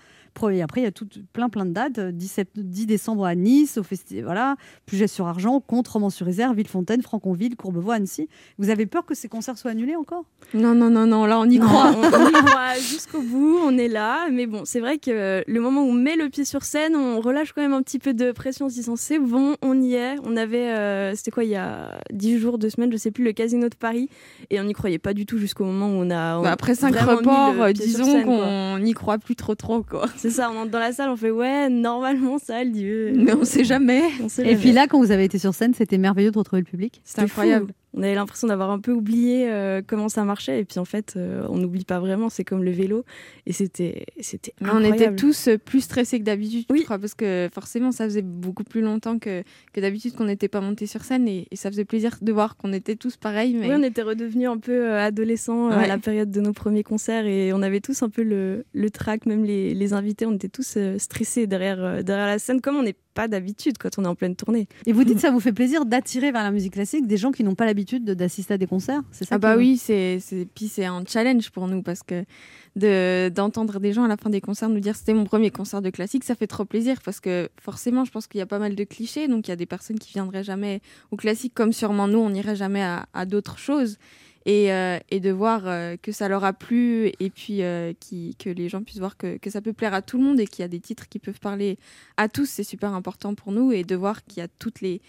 Et après, il y a tout, plein plein de dates. 10, sept- 10 décembre à Nice, au festival, voilà, Puget-sur-Argent, Comte, Romans-sur-Isère, Villefontaine, Franconville, Courbevoie, Annecy. Vous avez peur que ces concerts soient annulés encore? Non, non, non, non, là on y Non, croit. on, on y croit jusqu'au bout, on est là. Mais bon, c'est vrai que le moment où on met le pied sur scène, on relâche quand même un petit peu de pression en se disant c'est bon, on y est. On avait, euh, c'était quoi, il y a 10 jours, 2 semaines, je sais plus, le Casino de Paris. Et on n'y croyait pas du tout jusqu'au moment où on a. on Bah, après cinq vraiment mis reports, disons qu'on n'y croit plus trop trop quoi. C'est ça, on entre dans la salle, on fait ouais, normalement ça a lieu. Mais on sait jamais. On sait Et jamais. puis là, quand vous avez été sur scène, c'était merveilleux de retrouver le public. C'est incroyable. fou. On avait l'impression d'avoir un peu oublié euh, comment ça marchait. Et puis en fait, euh, on n'oublie pas vraiment, c'est comme le vélo. Et c'était c'était Mais on était tous euh, plus stressés que d'habitude, je crois, parce que forcément, ça faisait beaucoup plus longtemps que, que d'habitude qu'on n'était pas monté sur scène et, et ça faisait plaisir de voir qu'on était tous pareils. Mais... Oui, on était redevenus un peu adolescents à la période de nos premiers concerts et on avait tous un peu le, le trac, même les, les invités, on était tous stressés derrière, derrière la scène, comme on n'est pas d'habitude quand on est en pleine tournée. Et vous dites ça vous fait plaisir d'attirer vers la musique classique des gens qui n'ont pas l'habitude de- d'assister à des concerts C'est ça Ah bah oui, c'est c'est puis c'est un challenge pour nous parce que de d'entendre des gens à la fin des concerts nous dire c'était mon premier concert de classique, ça fait trop plaisir parce que forcément, je pense qu'il y a pas mal de clichés, donc il y a des personnes qui viendraient jamais au classique comme sûrement nous, on n'irait jamais à, à d'autres choses. Et, euh, et de voir euh, que ça leur a plu et puis euh, qui, que les gens puissent voir que, que ça peut plaire à tout le monde et qu'il y a des titres qui peuvent parler à tous, c'est super important pour nous et de voir qu'il y a toutes les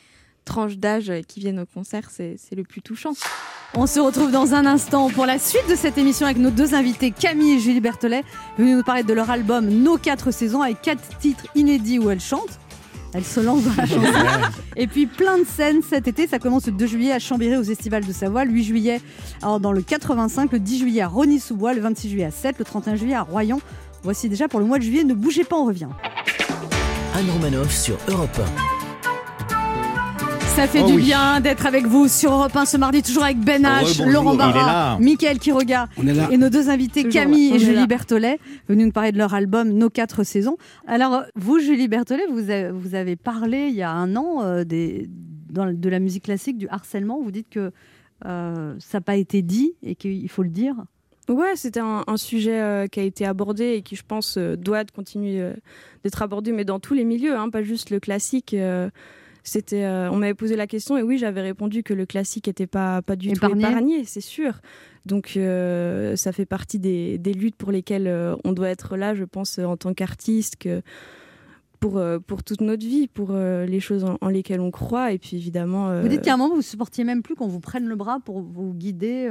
tranches d'âge qui viennent au concert, c'est le plus touchant. On se retrouve dans un instant pour la suite de cette émission avec nos deux invités, Camille et Julie Berthollet, venus nous parler de leur album Nos quatre saisons avec quatre titres inédits où elles chantent. Elles se lancent dans la chanson. Et puis plein de scènes cet été. Ça commence le 2 juillet à Chambéry aux Estivales de Savoie, le 8 juillet alors dans le 85, le 10 juillet à Rony-sous-Bois, le 26 juillet à 7, le 31 juillet à Royan. Voici déjà pour le mois de juillet. Ne bougez pas, on revient. Anne Romanoff sur Europe Ça fait Oh du oui. bien d'être avec vous sur Europe 1 ce mardi, toujours avec Ben H, Rebonjour. Laurent Barra. Mickaël Quiroga et nos deux invités Toujours Camille là. et Julie là. Berthollet, venus nous parler de leur album Nos quatre saisons. Alors, vous, Julie Berthollet, vous avez, vous avez parlé il y a un an euh, des, dans, de la musique classique, du harcèlement. Vous dites que euh, ça n'a pas été dit et qu'il faut le dire. Ouais, c'était un, un sujet euh, qui a été abordé et qui, je pense, euh, doit continuer euh, d'être abordé, mais dans tous les milieux, hein, pas juste le classique. C'était, euh, on m'avait posé la question et oui, j'avais répondu que le classique n'était pas, pas du Épargné. tout épargné, c'est sûr. Donc, euh, ça fait partie des, des luttes pour lesquelles euh, on doit être là, je pense, en tant qu'artiste, que pour, pour toute notre vie, pour les choses en, en lesquelles on croit. Et puis, évidemment. Vous dites qu'à un moment, vous supportiez même plus qu'on vous prenne le bras pour vous guider.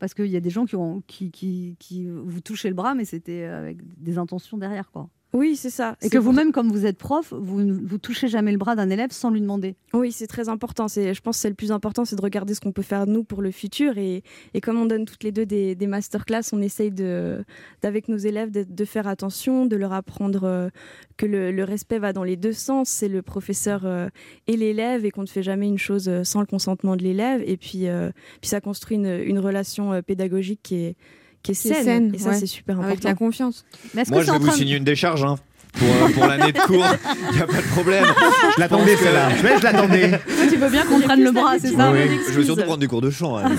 parce qu'il y a des gens qui, ont, qui, qui, qui vous touchaient le bras, mais c'était avec des intentions derrière. quoi. Oui, c'est ça. Et que vous-même, comme vous êtes prof, vous ne vous touchez jamais le bras d'un élève sans lui demander. Oui, c'est très important. Je pense que c'est le plus important, c'est de regarder ce qu'on peut faire nous pour le futur. Et, et comme on donne toutes les deux des, des masterclass, on essaye de, d'avec nos élèves de, de faire attention, de leur apprendre euh, que le, le respect va dans les deux sens. C'est le professeur euh, et l'élève et qu'on ne fait jamais une chose euh, sans le consentement de l'élève. Et puis, euh, puis ça construit une, une relation pédagogique qui est, qui est Qui est saine. et ça, ouais. c'est super Avec important. la confiance. Mais Moi, je vais vous signer une décharge hein, pour, euh, pour l'année de cours. Il n'y a pas de problème. Je l'attendais, que- celle-là. Je, je l'attendais. Tu veux bien qu'on prenne le bras, c'est ça Oui. Je veux surtout prendre des cours de chant. hein.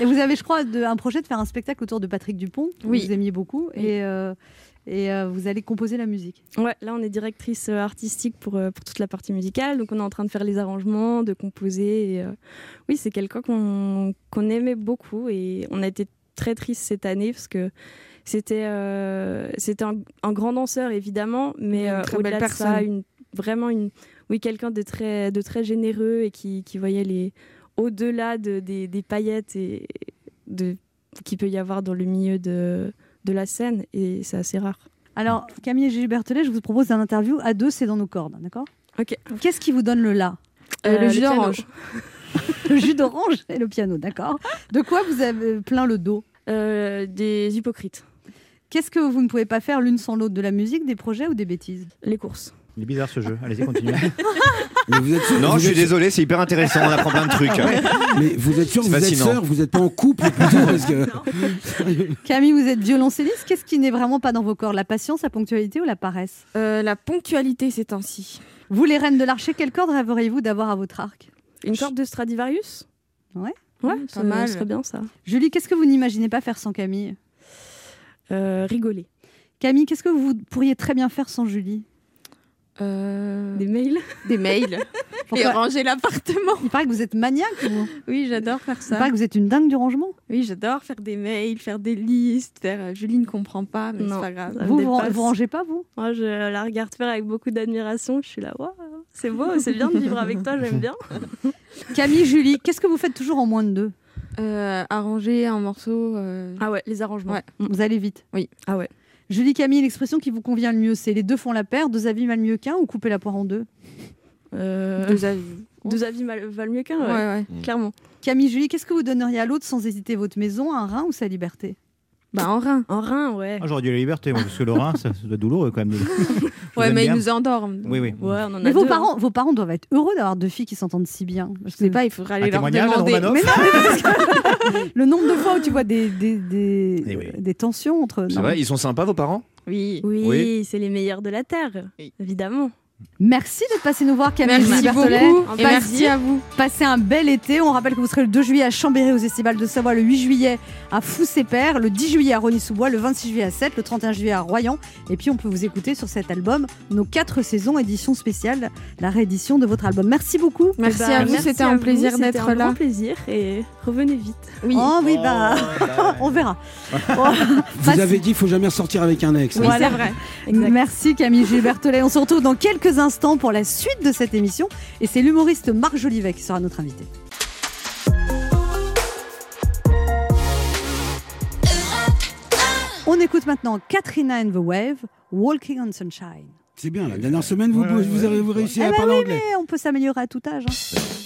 Et vous avez, je crois, de- un projet de faire un spectacle autour de Patrick Dupont. que Oui. Vous aimiez beaucoup. Et, euh, et euh, vous allez composer la musique. Ouais, là on est directrice euh, artistique pour, euh, pour toute la partie musicale, donc on est en train de faire les arrangements, de composer. et, euh, oui, c'est quelqu'un qu'on qu'on aimait beaucoup et on a été très triste cette année parce que c'était euh, c'était un, un grand danseur évidemment, mais euh, au-delà de ça, une, vraiment une, oui, quelqu'un de très, de très généreux et qui, qui voyait les au-delà de, des, des paillettes et de qu'il peut y avoir dans le milieu de, de la scène et c'est assez rare. Alors, Camille et Gilles Berthelet, je vous propose un interview à deux, c'est dans nos cordes, d'accord? Ok. Qu'est-ce qui vous donne le là Euh, le le jus d'orange. Le jus d'orange et le piano, d'accord? De quoi vous avez plein le dos? Euh, des hypocrites. Qu'est-ce que vous ne pouvez pas faire l'une sans l'autre De la musique, des projets ou des bêtises? Les courses. Il est bizarre ce jeu. Allez-y, continuez. Mais vous êtes sûr, Non, vous je suis êtes- désolé, c'est hyper intéressant. On apprend plein de trucs. Mais vous êtes sûr que C'est vous êtes sœurs, vous n'êtes pas en couple plutôt parce que... Camille, vous êtes violoncelliste. Qu'est-ce qui n'est vraiment pas dans vos corps? La patience, la ponctualité ou la paresse? Euh, la ponctualité ces temps-ci. Vous, les reines de l'archer, quelle corde rêveriez-vous d'avoir à votre arc? Une corde de Stradivarius? Ouais. Ouais, Mmh, ça pas mal. serait bien ça. Julie, qu'est-ce que vous n'imaginez pas faire sans Camille? Euh, rigoler. Camille, qu'est-ce que vous pourriez très bien faire sans Julie? Euh, Des mails Des mails. Et ranger l'appartement. Il paraît que vous êtes maniaque, vous. Oui, j'adore faire Il ça. paraît que vous êtes une dingue du rangement. Oui, j'adore faire des mails, faire des listes, faire. Euh, Julie ne comprend pas, mais c'est pas grave. Vous, vous, vous rangez pas, vous? Moi, je la regarde faire avec beaucoup d'admiration. Je suis là, waouh, c'est beau, c'est bien de vivre avec toi, j'aime bien. Camille, Julie, qu'est-ce que vous faites toujours en moins de deux? Euh, arranger un morceau. euh, Ah ouais, les arrangements. Ouais. Vous allez vite. Ah ouais. Julie, Camille, l'expression qui vous convient le mieux, c'est les deux font la paire, deux avis valent mieux qu'un ou couper la poire en deux? Euh, Deux avis. deux avis mal- valent mieux qu'un, Ouais, ouais, ouais. clairement. Camille, Julie, qu'est-ce que vous donneriez à l'autre sans hésiter Votre maison, un rein ou sa liberté? Bah, en rein. En rein, ouais. Ah, J'aurais dit la liberté, moi, parce que le rein, ça, ça doit être douloureux quand même. Ouais, mais bien. ils nous endorment. Oui, oui. Ouais, on en a Mais vos deux, hein. parents, vos parents doivent être heureux d'avoir deux filles qui s'entendent si bien. Je sais pas, il faudrait aller Un leur témoignage, demander. Mais non, mais parce que le nombre de fois où tu vois des, des, des, Eh oui. des tensions entre. C'est vrai, ils sont sympas, vos parents? Oui. Oui, Oui. c'est les meilleurs de la Terre, évidemment. Merci d'être passé nous voir, Camille Merci Berthollet. beaucoup. Et merci à vous. Passez un bel été. On rappelle que vous serez le 2 juillet à Chambéry aux Estivales de Savoie, le 8 juillet à Fous-et-Père, le 10 juillet à Rony-sous-Bois, le 26 juillet à 7, le 31 juillet à Royan. Et puis on peut vous écouter sur cet album, nos quatre saisons, édition spéciale, la réédition de votre album. Merci beaucoup. Merci Eh ben, à vous, c'était un plaisir c'était d'être un là. grand plaisir et revenez vite. Oui. Oh oui, bah, on verra. Vous avez dit, il faut jamais ressortir avec un ex. Oui, hein. c'est vrai. Merci Camille Gilbertolet. On se retrouve dans quelques instants pour la suite de cette émission. Et c'est l'humoriste Marc Jolivet qui sera notre invité. On écoute maintenant Katrina and the Wave, Walking on Sunshine. C'est bien, la dernière semaine, vous, Ouais, ouais, vous ouais. avez vous réussi Eh à ben parler oui, anglais. mais on peut s'améliorer à tout âge. hein.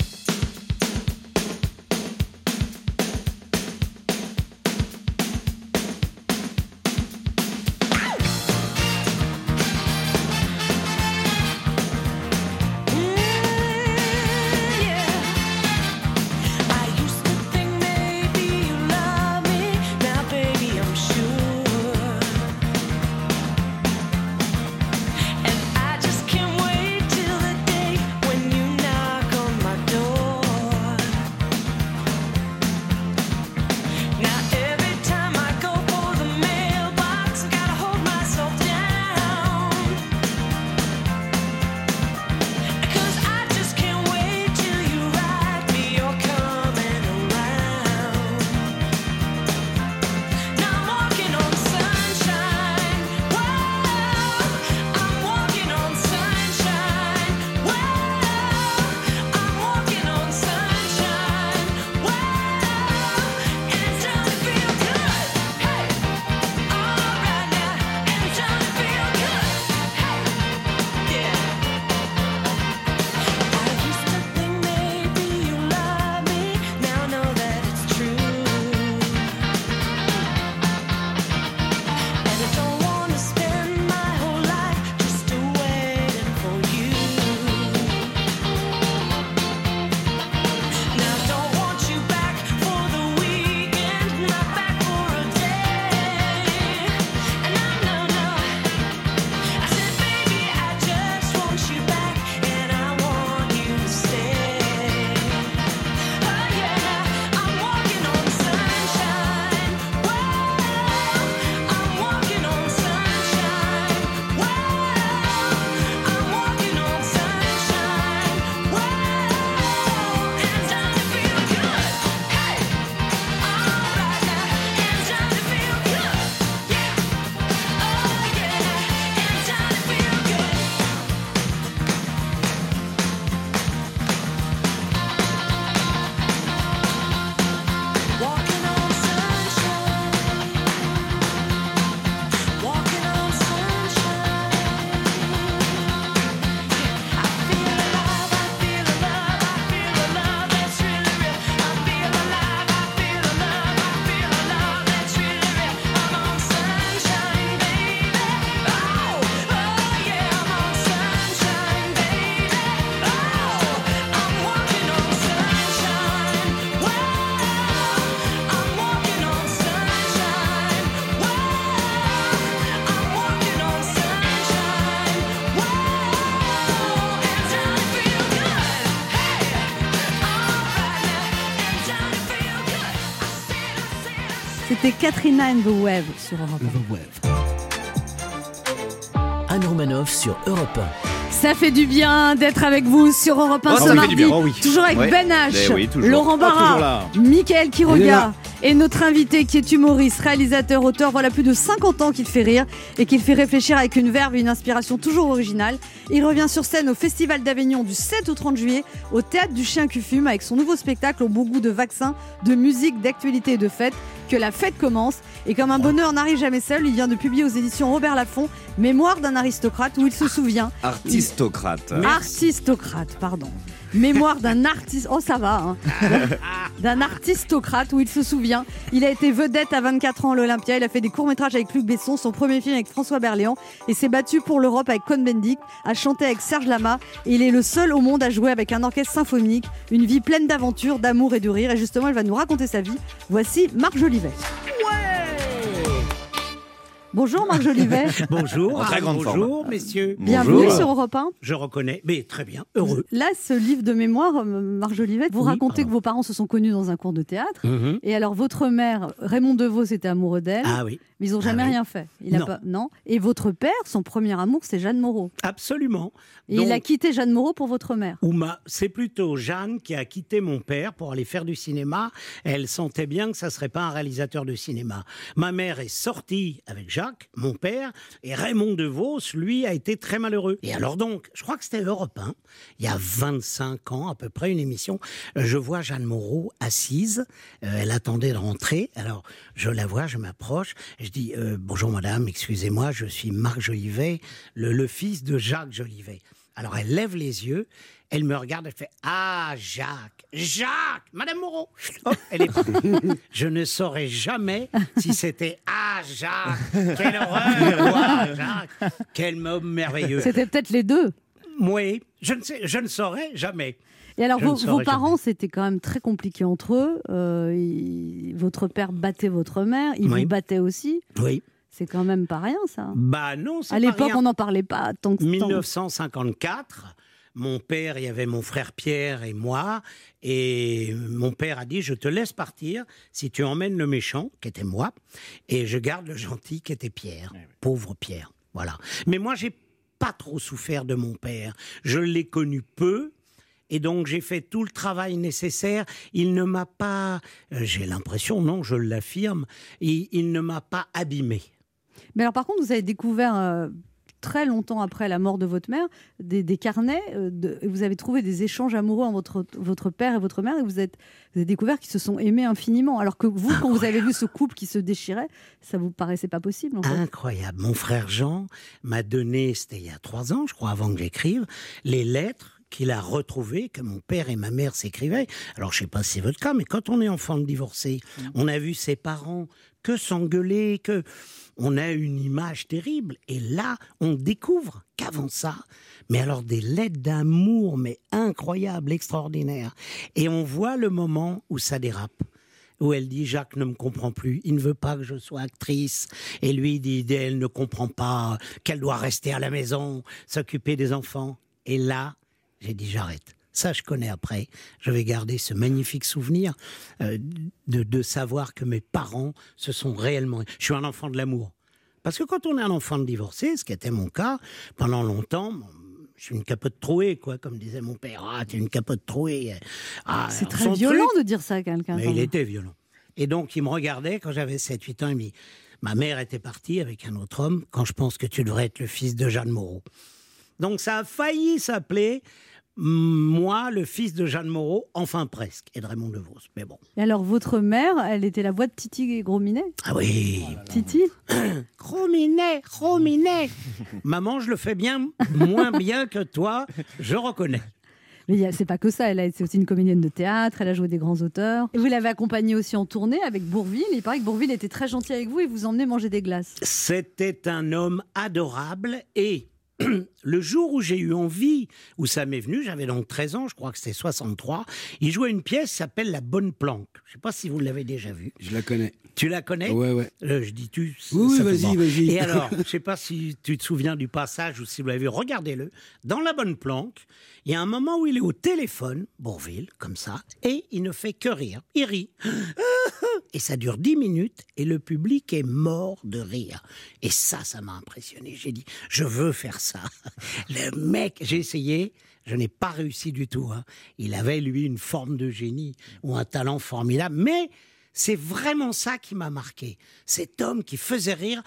Katrina and the Wave sur Europe 1. Anne Romanoff sur Europe Ça fait du bien d'être avec vous sur Europe 1 Oh, ce mardi. bien, oh oui. Toujours avec Ouais. Ben H, Eh oui. Laurent Oh, Barra, là. Michael Elle est Quiroga là. Et notre invité qui est humoriste, réalisateur, auteur. Voilà plus de 50 ans qu'il fait rire et qu'il fait réfléchir avec une verve et une inspiration toujours originale. Il revient sur scène au Festival d'Avignon du 7 au 30 juillet au Théâtre du Chien qui fume avec son nouveau spectacle au bon goût de vaccins, de musique, d'actualité et de fête. Que la fête commence. Et comme un bonheur n'arrive jamais seul, il vient de publier aux éditions Robert Laffont Mémoire d'un aristocrate où il se souvient Artistocrate. Artistocrate, pardon. Mémoire d'un artiste. Oh, ça va, hein. D'un artistocrate où il se souvient. Il a été vedette à 24 ans à l'Olympia. Il a fait des courts-métrages avec Luc Besson, son premier film avec François Berléand. Et s'est battu pour l'Europe avec Cohn-Bendit, a chanté avec Serge Lama. Et il est le seul au monde à jouer avec un orchestre symphonique. Une vie pleine d'aventures, d'amour et de rire. Et justement, il va nous raconter sa vie. Voici Marc Jolivet. Bonjour Marc Jolivet. Bonjour, En très grande bonjour forme. messieurs. Bienvenue sur Europe 1. Je reconnais, mais très bien, heureux. Là, ce livre de mémoire, euh, Marc Jolivet, vous Oui, racontez que vos parents se sont connus dans un cours de théâtre. Mhm. Et alors, votre mère, Raymond DeVos, était amoureux d'elle. Ah oui. Mais ils n'ont Ah jamais oui. rien fait. Il a Non. pas, non. Et votre père, son premier amour, c'est Jeanne Moreau. Absolument. Et Donc, il a quitté Jeanne Moreau pour votre mère. ou ma- c'est plutôt Jeanne qui a quitté mon père pour aller faire du cinéma. Elle sentait bien que ça serait pas un réalisateur de cinéma. Ma mère est sortie avec Mon père, et Raymond DeVos, lui, a été très malheureux. Et alors donc, je crois que c'était Europe 1, il y a 25 ans à peu près, une émission. Euh, Je vois Jeanne Moreau assise, euh, elle attendait de rentrer. Alors je la vois, je m'approche, je dis euh, bonjour madame, excusez-moi, je suis Marc Jolivet, le, le fils de Jacques Jolivet. Alors elle lève les yeux, elle me regarde, elle fait Ah, Jacques, Jacques, Madame Moreau. Hop, elle est partie. Je ne saurais jamais si c'était Ah, Jacques, quelle horreur, quoi, Jacques, quel homme merveilleux. C'était peut-être les deux. Oui, je ne, sais, je ne saurais jamais. Et alors, vos, parents, c'était quand même très compliqué entre eux. Euh, il- votre père battait votre mère, il Oui. vous battait aussi. Oui. C'est quand même pas rien, ça. Bah non, c'est À l'époque, on n'en parlait pas tant que tant. 1954, mon père, il y avait mon frère Pierre et moi, et mon père a dit Je te laisse partir si tu emmènes le méchant, qui était moi, et je garde le gentil, qui était Pierre. Pauvre Pierre. Voilà. Mais moi, j'ai pas trop souffert de mon père. Je l'ai connu peu. Et donc j'ai fait tout le travail nécessaire. Il ne m'a pas, euh, j'ai l'impression, non, je l'affirme, il, il ne m'a pas abîmé. Mais alors, par contre, vous avez découvert euh, très longtemps après la mort de votre mère des, carnets. euh, vous avez trouvé des échanges amoureux entre votre, père et votre mère. Et vous, êtes, avez découvert qu'ils se sont aimés infiniment. Alors que vous, quand vous avez vu ce couple qui se déchirait, ça vous paraissait pas possible. Incroyable. Mon frère Jean m'a donné, c'était il y a trois ans, je crois, avant que j'écrive, les lettres qu'il a retrouvées, que mon père et ma mère s'écrivaient. Alors, je sais pas si c'est votre cas, mais quand on est enfant de divorcé, on a vu ses parents que s'engueuler, que on a une image terrible. Et là, on découvre qu'avant ça, mais alors des lettres d'amour, mais incroyables, extraordinaires. Et on voit le moment où ça dérape où elle dit Jacques ne me comprend plus, il ne veut pas que je sois actrice. Et lui dit elle ne comprend pas qu'elle doit rester à la maison, s'occuper des enfants. Et là, j'ai dit j'arrête. Ça, je connais après. Je vais garder ce magnifique souvenir euh, de, de savoir que mes parents se sont réellement. Je suis un enfant de l'amour. Parce que quand on est un enfant de divorcé, ce qui était mon cas, pendant longtemps, je suis une capote trouée, quoi, comme disait mon père. Ah, t'es une capote trouée. Ah, C'est très violent truc. de dire ça à quelqu'un. Mais il était violent. Et donc, il me regardait quand j'avais 7-8 ans. Il me dit Ma mère était partie avec un autre homme quand je pense que tu devrais être le fils de Jeanne Moreau. Donc, ça a failli s'appeler Moi, le fils de Jeanne Moreau, enfin presque, et de Raymond DeVos. Mais bon. Et alors, votre mère, elle était la voix de Titi Grominet Ah oui Titi? Rominet, Rominet Maman, je le fais bien moins bien que toi, je reconnais. Mais c'est pas que ça, elle a été aussi une comédienne de théâtre, elle a joué des grands auteurs. Et vous l'avez accompagnée aussi en tournée avec Bourville. Il paraît que Bourville était très gentil avec vous et vous emmenait manger des glaces. C'était un homme adorable et le jour où j'ai eu envie, où ça m'est venu, j'avais donc 13 ans, je crois que c'était 63, il jouait une pièce qui s'appelle La Bonne Planque. Je ne sais pas si vous l'avez déjà vue. Je la connais. Tu la connais? Ouais, ouais. Euh, Je dis tu. Oui, vas-y, vas-y. Et alors, je ne sais pas si tu te souviens du passage ou si vous l'avez vu, regardez-le. Dans La Bonne Planque, il y a un moment où il est au téléphone, Bourville, comme ça, et il ne fait que rire. Il rit. et ça dure 10 minutes et le public est mort de rire. Et ça, ça m'a impressionné. J'ai dit, je veux faire ça. Le mec, j'ai essayé, je n'ai pas réussi du tout. hein. Il avait, lui, une forme de génie ou un talent formidable, mais c'est vraiment ça qui m'a marqué. Cet homme qui faisait rire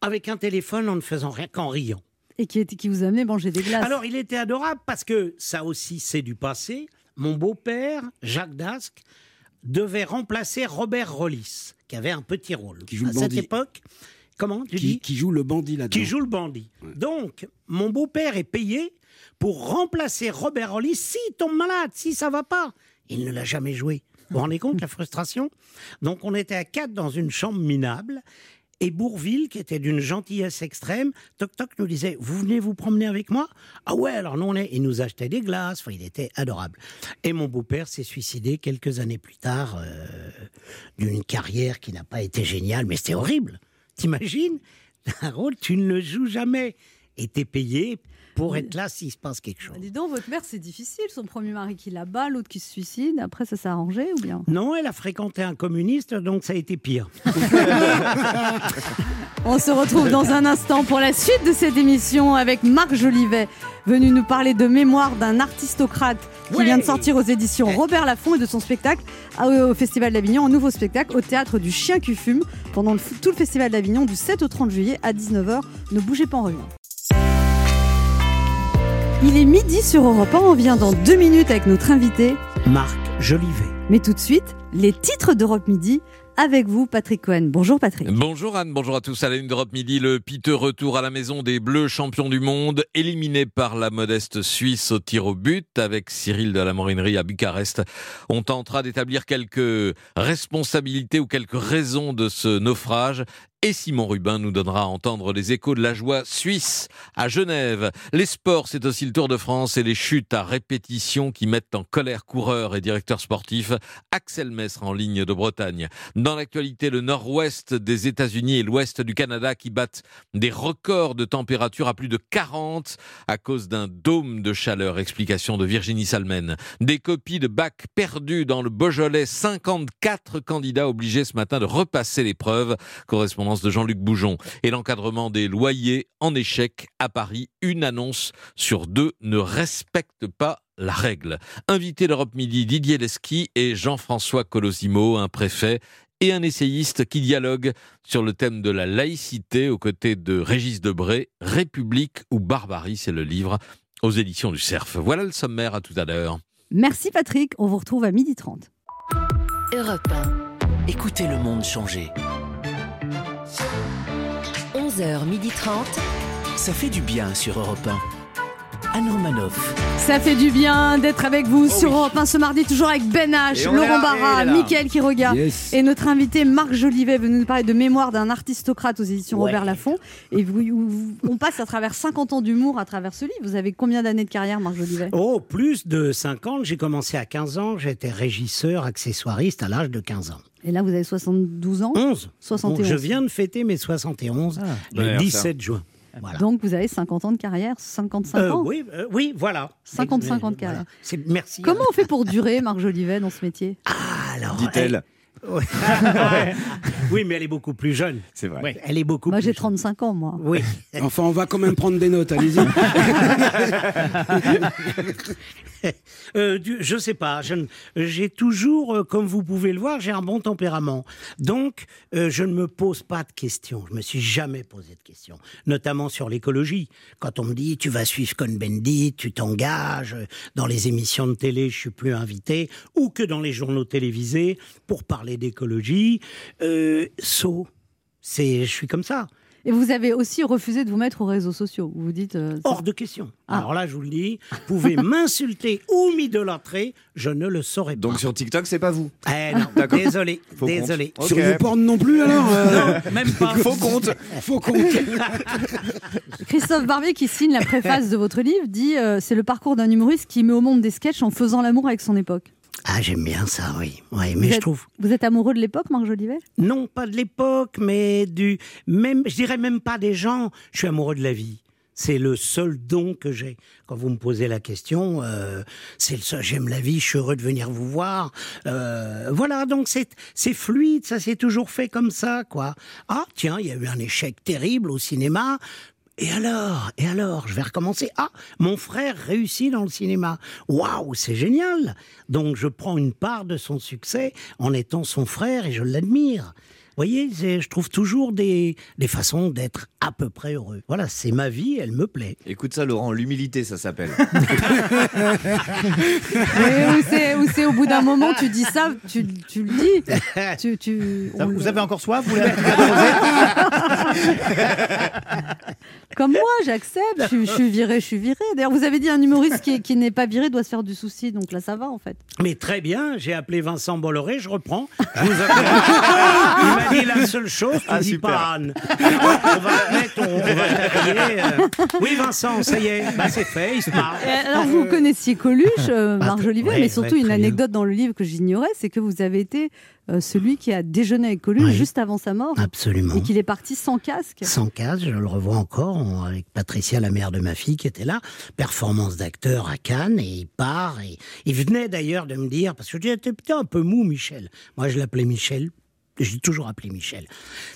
avec un téléphone en ne faisant rien qu'en riant. Et qui, était- qui vous amenait manger des glaces. Alors, il était adorable parce que ça aussi, c'est du passé. Mon beau-père, Jacques Dasque, devait remplacer Robert Rollis, qui avait un petit rôle. Qui joue à cette époque, comment tu Qui, dis qui joue le bandit là-dedans. Qui joue le bandit. Donc, mon beau-père est payé pour remplacer Robert Rollis s'il tombe malade, si ça va pas. Il ne l'a jamais joué. Vous vous rendez compte la frustration? Donc, on était à quatre dans une chambre minable. Et Bourville, qui était d'une gentillesse extrême, toc toc nous disait Vous venez vous promener avec moi? Ah ouais, alors nous on est. Il nous achetait des glaces, enfin, il était adorable. Et mon beau-père s'est suicidé quelques années plus tard euh, d'une carrière qui n'a pas été géniale, mais c'était horrible. T'imagines Un rôle, tu ne le joues jamais. Et t'es payé pour être là s'il se passe quelque chose. Dis donc, votre mère, c'est difficile. Son premier mari qui la bat, l'autre qui se suicide. Après, ça s'est arrangé ou bien? Non, elle a fréquenté un communiste, donc ça a été pire. On se retrouve dans un instant pour la suite de cette émission avec Marc Jolivet, venu nous parler de Mémoire d'un artistocrate qui Ouais. vient de sortir aux éditions Robert Laffont et de son spectacle au Festival d'Avignon, un nouveau spectacle au théâtre du Chien qui fume pendant tout le Festival d'Avignon du 7 au 30 juillet à 19h. Ne bougez pas en revient. Il est midi sur Europe 1, on vient dans deux minutes avec notre invité. Marc Jolivet. Mais tout de suite, les titres d'Europe Midi avec vous, Patrick Cohen. Bonjour Patrick. Bonjour Anne, bonjour à tous. À la une d'Europe Midi, le piteux retour à la maison des Bleus champions du monde, éliminé par la modeste Suisse au tir au but avec Cyril de la Morinerie à Bucarest. On tentera d'établir quelques responsabilités ou quelques raisons de ce naufrage. Et Simon Rubin nous donnera à entendre les échos de la joie suisse à Genève. Les sports, c'est aussi le Tour de France et les chutes à répétition qui mettent en colère coureurs et directeurs sportifs. Axel Messre en ligne de Bretagne. Dans l'actualité, le nord-ouest des États-Unis et l'ouest du Canada qui battent des records de température à plus de 40 à cause d'un dôme de chaleur. Explication de Virginie Salmen. Des copies de bac perdues dans le Beaujolais. 54 candidats obligés ce matin de repasser l'épreuve. De Jean-Luc Boujon. Et l'encadrement des loyers en échec à Paris. Une annonce sur deux ne respecte pas la règle. Invité d'Europe Midi, Didier Lesky et Jean-François Colosimo, un préfet et un essayiste qui dialoguent sur le thème de la laïcité aux côtés de Régis Debray, République ou barbarie, c'est le livre aux éditions du Cerf. Voilà le sommaire, à tout à l'heure. Merci Patrick, on vous retrouve à 12h30. Europe 1. Écoutez le monde changer. 11h30. Ça fait du bien sur Europe 1. Anne Romanoff. Ça fait du bien d'être avec vous sur Europe 1 ce mardi, toujours avec Ben H, Laurent Barra. Mickaël qui regarde Yes. et notre invité Marc Jolivet venu nous parler de mémoire d'un artistocrate aux éditions Ouais. Robert Laffont. Et vous, vous- on passe à travers 50 ans d'humour à travers ce livre. Vous avez combien d'années de carrière, Marc Jolivet? Oh, plus de 50. J'ai commencé à 15 ans. J'étais régisseur, accessoiriste à l'âge de 15 ans. Et là, vous avez 72 ans 11. 71. je viens de fêter mes 71 bon le anniversaire. 17 juin. Voilà. Donc vous avez 50 ans de carrière, 55 Euh, ans oui, euh, oui, voilà. 55 ans de carrière. Merci. Comment on fait pour durer, Marc Jolivet, dans ce métier? Alors, Dit-elle. Oui, mais elle est beaucoup plus jeune. C'est vrai. Ouais, elle est beaucoup Moi, plus j'ai jeune. 35 ans, moi. Oui. Enfin, on va quand même prendre des notes, allez-y. Euh, je sais pas. ne- J'ai toujours, euh, comme vous pouvez le voir, j'ai un bon tempérament. Donc, euh, je ne me pose pas de questions. Je me suis jamais posé de questions, notamment sur l'écologie. Quand on me dit tu vas suivre Cohn-Bendit, tu t'engages dans les émissions de télé, je suis plus invité, ou que dans les journaux télévisés pour parler d'écologie, euh. C'est, je suis comme ça. Et vous avez aussi refusé de vous mettre aux réseaux sociaux. Vous vous dites. euh, Hors de question. Ah. Alors là, je vous le dis, vous pouvez m'insulter ou m'idolâtrer, je ne le saurais pas. Donc sur TikTok, c'est pas vous. Eh non, D'accord. désolé, Faux désolé. compte. Sur Ok. YouPorn non plus, alors euh, Non, même pas. Faux compte. Faux compte. Christophe Barbier, qui signe la préface de votre livre, dit euh, c'est le parcours d'un humoriste qui met au monde des sketchs en faisant l'amour avec son époque. Ah, j'aime bien ça, oui. Oui, Vous mais je êtes- trouve. Vous êtes amoureux de l'époque, Marc Jolivet? Non, pas de l'époque, mais du. Même, je dirais même pas des gens. Je suis amoureux de la vie. C'est le seul don que j'ai. Quand vous me posez la question, euh, c'est le seul. J'aime la vie, je suis heureux de venir vous voir. Euh, voilà, donc c'est c'est fluide, ça s'est toujours fait comme ça, quoi. Ah tiens, il y a eu un échec terrible au cinéma. Et alors Et alors Je vais recommencer. Ah, mon frère réussit dans le cinéma. Waouh, c'est génial Donc je prends une part de son succès en étant son frère et je l'admire. Vous voyez, je trouve toujours des, des façons d'être à peu près heureux. Voilà, c'est ma vie, elle me plaît. Écoute ça, Laurent, l'humilité, ça s'appelle. Où c'est- où c'est au bout d'un moment, tu dis ça, tu, tu le dis. Tu, tu, Ça, vous le- avez encore soif Vous Comme moi, j'accepte. Je, suis- je suis viré, je suis viré. D'ailleurs, vous avez dit un humoriste qui, qui n'est pas viré doit se faire du souci. Donc là, ça va en fait. Mais très bien, j'ai appelé Vincent Bolloré, je reprends. Je vous appelle. Dit la seule chose, tu Ah, dis super. pas Anne. On va mettre, on, on va euh. Oui Vincent, ça y est, bah, c'est fait, il se marre. Et alors, vous connaissiez Coluche, euh, Ah, Marge Olivier, ouais, mais surtout ouais, une très bien. anecdote dans le livre que j'ignorais, c'est que vous avez été euh, celui qui a déjeuné avec Coluche Oui. juste avant sa mort. Absolument. Et qu'il est parti sans casque. Sans casque, je le revois encore on- avec Patricia, la mère de ma fille, qui était là. Performance d'acteur à Cannes, et il part. Et il venait d'ailleurs de me dire, parce que je disais, t'es t'es un peu mou, Michel. Moi, je l'appelais Michel. J'ai toujours appelé Michel.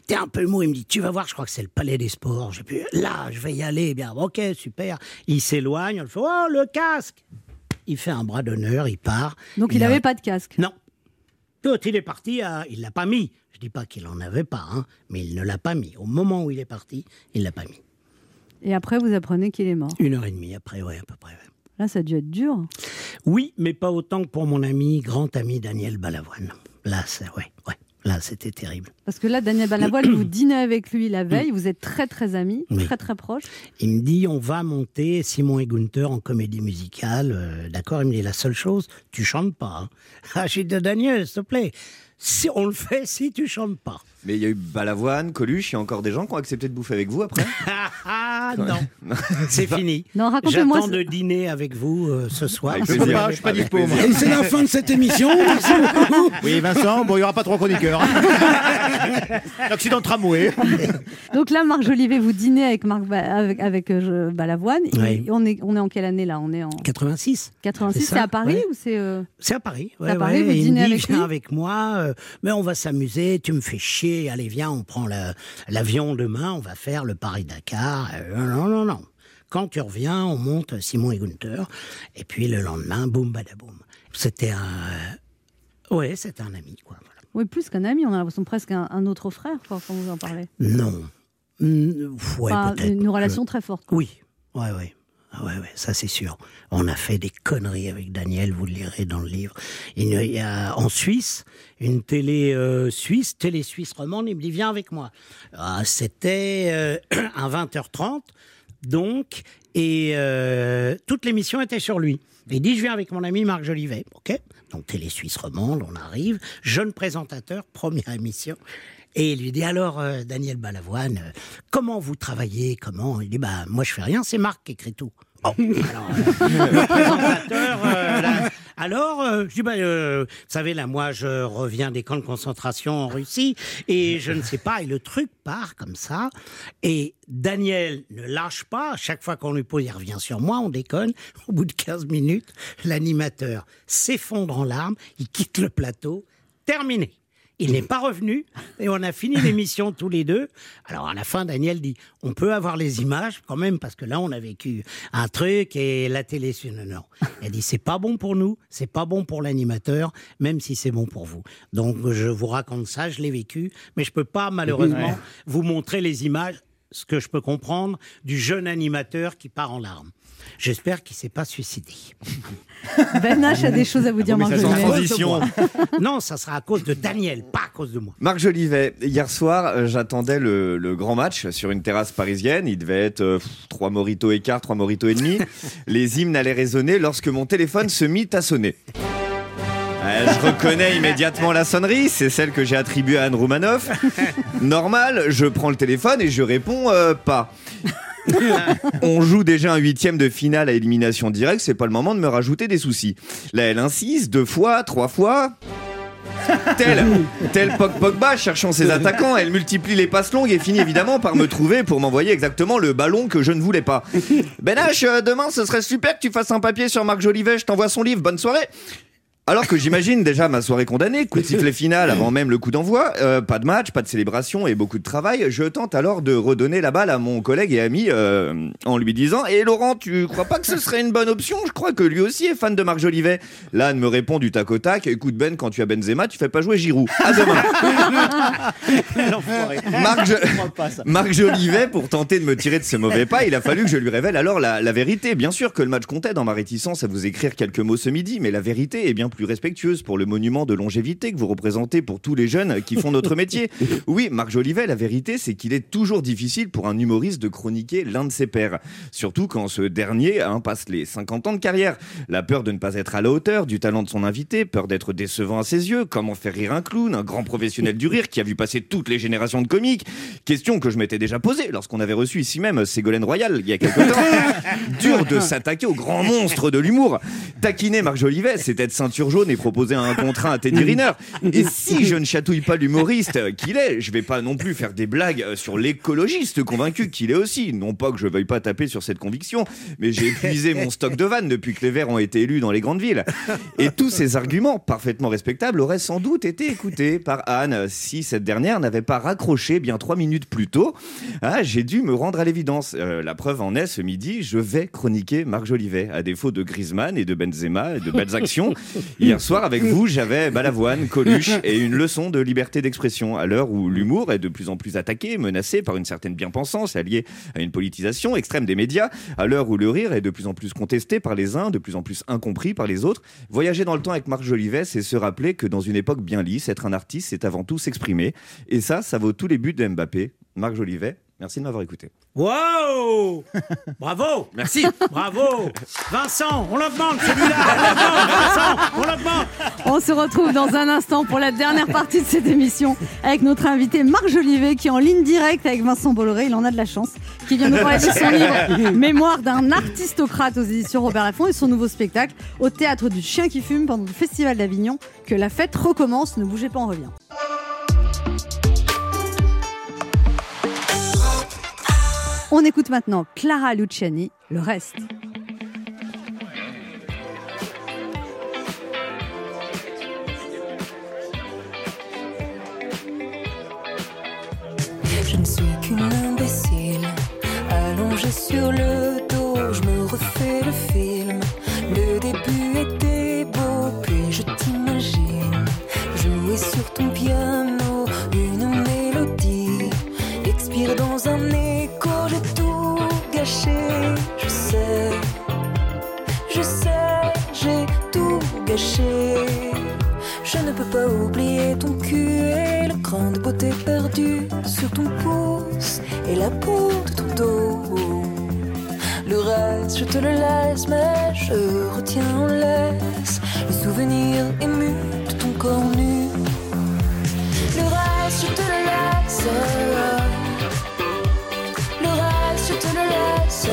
T'es un peu mou, il me dit, tu vas voir, je crois que c'est le palais des sports. J'ai pu, là, je vais y aller. Bien, ok, super. Il s'éloigne, on le fait, oh, le casque Il fait un bras d'honneur, il part. Donc il a- n'avait pas de casque. Non. Tout, il est parti, à- il l'a pas mis. Je dis pas qu'il en avait pas, hein, mais il ne l'a pas mis. Au moment où il est parti, il l'a pas mis. Et après, vous apprenez qu'il est mort. Une heure et demie après, ouais, à peu près. ouais. Là, ça a dû être dur. Oui, mais pas autant que pour mon ami, grand ami Daniel Balavoine. Là, c'est, ouais, ouais. Là, c'était terrible. Parce que là, Daniel Balavoine, vous dînez avec lui la veille, vous êtes très très amis, Oui. très très proches. Il me dit, on va monter Simon et Gunther en comédie musicale. Euh, d'accord, il me dit, la seule chose, tu chantes pas. hein. Ah, j'ai dit, Daniel, s'il te plaît, si on le fait, si tu chantes pas. Mais il y a eu Balavoine, Coluche, il y a encore des gens qui ont accepté de bouffer avec vous après Ah non, c'est fini. Non, racontez-moi. J'attends de dîner avec vous euh, ce soir. Avec Je peux plaisir. pas, je suis pas Avec dispo. plaisir. Et c'est la fin de cette émission. Merci beaucoup. Oui, Vincent, bon, il n'y aura pas trop chroniqueurs. L'accident de tramway. Donc là, Marc Jolivet, vous dînez avec, Marc Ba- avec, avec, euh, je- Balavoine. Et Oui. on, est, on est en quelle année là? On est en 86. 86. C'est C'est à Paris ouais. ou c'est. euh, C'est à Paris. C'est à Paris, vous Et il dînez me dit, avec viens lui? avec moi, euh, mais on va s'amuser, tu me fais chier, allez viens, on prend la- l'avion demain, on va faire le Paris-Dakar. Euh, non, non, non. Quand tu reviens, on monte Simon et Gunther, et puis le lendemain, boum, badaboum. C'était un... Ouais, c'était un ami, quoi. voilà. Oui, plus qu'un ami, on a l'impression presque un, un autre frère quand quand vous en parlez. Non. Ouais, Enfin, une relation très forte. quoi. Oui, ouais, ouais. Ah ouais, ouais, ça c'est sûr. On a fait des conneries avec Daniel, vous le lirez dans le livre. Il y a en Suisse une télé euh, suisse, télé suisse romande, il me dit viens avec moi. Ah, C'était euh, à 20h30, donc, et euh, toute l'émission était sur lui. Il dit je viens avec mon ami Marc Jolivet, ok Donc télé suisse romande, on arrive, jeune présentateur, première émission. Et il lui dit alors, euh, Daniel Balavoine, euh, comment vous travaillez Comment? Il dit bah moi je fais rien, c'est Marc qui écrit tout. Oh, alors, euh, le présentateur, euh, alors, euh, je dis, bah, euh, vous savez, là, moi, je reviens des camps de concentration en Russie, et je ne sais pas, et le truc part comme ça, et Daniel ne lâche pas, chaque fois qu'on lui pose, il revient sur moi, on déconne, au bout de 15 minutes, l'animateur s'effondre en larmes, il quitte le plateau, terminé. Il n'est pas revenu et on a fini l'émission tous les deux. Alors à la fin, Daniel dit on peut avoir les images quand même parce que là on a vécu un truc et la télé sur non non. Elle dit c'est pas bon pour nous, c'est pas bon pour l'animateur, même si c'est bon pour vous. Donc je vous raconte ça, je l'ai vécu, mais je peux pas malheureusement Ouais. vous montrer les images. Ce que je peux comprendre du jeune animateur qui part en larmes. J'espère qu'il s'est pas suicidé. Ben H a des choses à vous dire, mais Marc Jolivet. transition. non, ça sera à cause de Daniel, pas à cause de moi. Marc Jolivet, hier soir, euh, j'attendais le, le grand match sur une terrasse parisienne. Il devait être euh, pff, trois moritos écart, trois moritos et demi. Les hymnes allaient résonner lorsque mon téléphone se mit à sonner. Euh, je reconnais immédiatement la sonnerie, c'est celle que j'ai attribuée à Anne Roumanoff. Normal, je prends le téléphone et je réponds euh, pas. On joue déjà un huitième de finale à élimination directe, c'est pas le moment de me rajouter des soucis. Là, elle insiste, deux fois, trois fois. Tel, tel Pog Pogba cherchant ses attaquants, elle multiplie les passes longues et finit évidemment par me trouver pour m'envoyer exactement le ballon que je ne voulais pas. Ben H, euh, demain ce serait super que tu fasses un papier sur Marc Jolivet, je t'envoie son livre, bonne soirée. Alors que j'imagine déjà ma soirée condamnée, coup de sifflet final avant même le coup d'envoi, euh, pas de match, pas de célébration et beaucoup de travail, je tente alors de redonner la balle à mon collègue et ami euh, en lui disant « Et Laurent, tu crois pas que ce serait une bonne option? Je crois que lui aussi est fan de Marc Jolivet. » Là, me répond du tac au tac « Écoute Ben, quand tu as Benzema, tu fais pas jouer Giroud. À demain !» Marc Jolivet, pour tenter de me tirer de ce mauvais pas, il a fallu que je lui révèle alors la, la vérité. Bien sûr que le match comptait dans ma réticence à vous écrire quelques mots ce midi, mais la vérité est bien plus respectueuse pour le monument de longévité que vous représentez pour tous les jeunes qui font notre métier. Oui, Marc Jolivet, la vérité, c'est qu'il est toujours difficile pour un humoriste de chroniquer l'un de ses pairs. Surtout quand ce dernier hein, passe les 50 ans de carrière. La peur de ne pas être à la hauteur du talent de son invité, peur d'être décevant à ses yeux, comment faire rire un clown, un grand professionnel du rire qui a vu passer toutes les générations de comiques. Question que je m'étais déjà posée lorsqu'on avait reçu ici même Ségolène Royal il y a quelque temps. Dur de s'attaquer au grand monstre de l'humour. Taquiner Marc Jolivet, c'est être ceinture jaune et proposer un contrat à Teddy Riner. Et si je ne chatouille pas l'humoriste qu'il est, je vais pas non plus faire des blagues sur l'écologiste convaincu qu'il est aussi. Non pas que je veuille pas taper sur cette conviction, mais j'ai épuisé mon stock de vannes depuis que les Verts ont été élus dans les grandes villes. Et tous ces arguments parfaitement respectables auraient sans doute été écoutés par Anne si cette dernière n'avait pas raccroché bien trois minutes plus tôt. Ah, j'ai dû me rendre à l'évidence. Euh, la preuve en est ce midi, je vais chroniquer Marc Jolivet. À défaut de Griezmann et de Benzema et de belles actions, hier soir avec vous, j'avais Balavoine, Coluche et une leçon de liberté d'expression. À l'heure où l'humour est de plus en plus attaqué, menacé par une certaine bien-pensance alliée à une politisation extrême des médias, à l'heure où le rire est de plus en plus contesté par les uns, de plus en plus incompris par les autres, voyager dans le temps avec Marc Jolivet, c'est se rappeler que dans une époque bien lisse, être un artiste, c'est avant tout s'exprimer. Et ça, ça vaut tous les buts de Mbappé. Marc Jolivet, merci de m'avoir écouté. Wow Bravo Merci Bravo Vincent, on l'augmente celui-là On l'augmente, Vincent, on l'augmente On se retrouve dans un instant pour la dernière partie de cette émission avec notre invité Marc Jolivet qui est en ligne directe avec Vincent Bolloré. Il en a de la chance. Qui vient nous parler de son livre Mémoire d'un artistocrate aux éditions Robert Laffont et son nouveau spectacle au théâtre du Chien qui fume pendant le Festival d'Avignon. Que la fête recommence. Ne bougez pas, on revient. On écoute maintenant Clara Luciani, le reste. Je ne suis qu'une imbécile, allongée sur le dos, je me refais le film. Mais je retiens en laisse le souvenir ému de ton corps nu. Le reste, je te le laisse. Le reste, je te le laisse.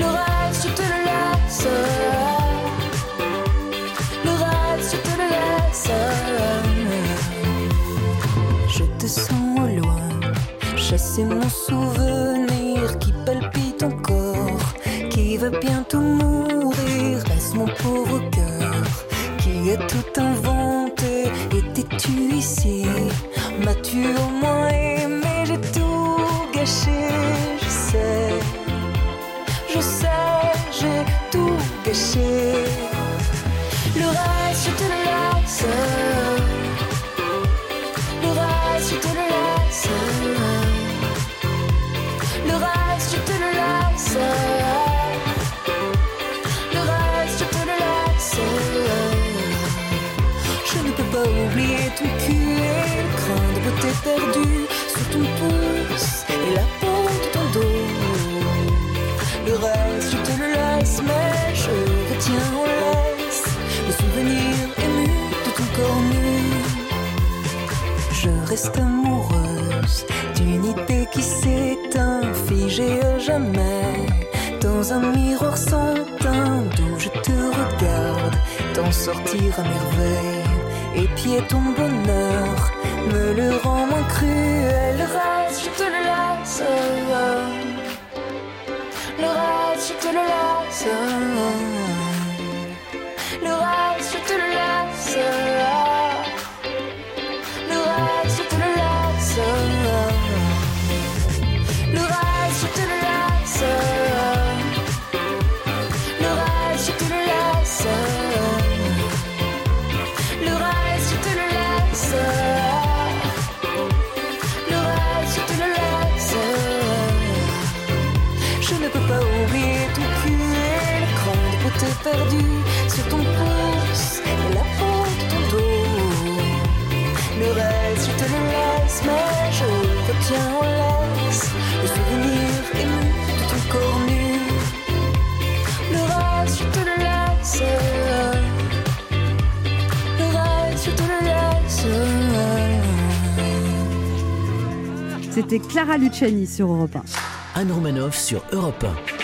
Le reste, je te le laisse. Le reste, je te le laisse. Je te sens au loin, chasser mon perdu sur ton pouce et la peau de ton dos. Le reste, je te le laisse, mais je retiens en laisse le souvenir ému de ton corps nu. Je reste amoureuse d'une idée qui s'éteint, figée à jamais dans un miroir sans teint d'où je te regarde t'en sortir à merveille. Épier ton bonheur me le rend moins cruel. Le reste, je te le laisse. Le reste, je te le laisse. Le reste, je te le laisse. C'était Clara Luciani sur Europe 1. Anne Romanoff sur Europe 1.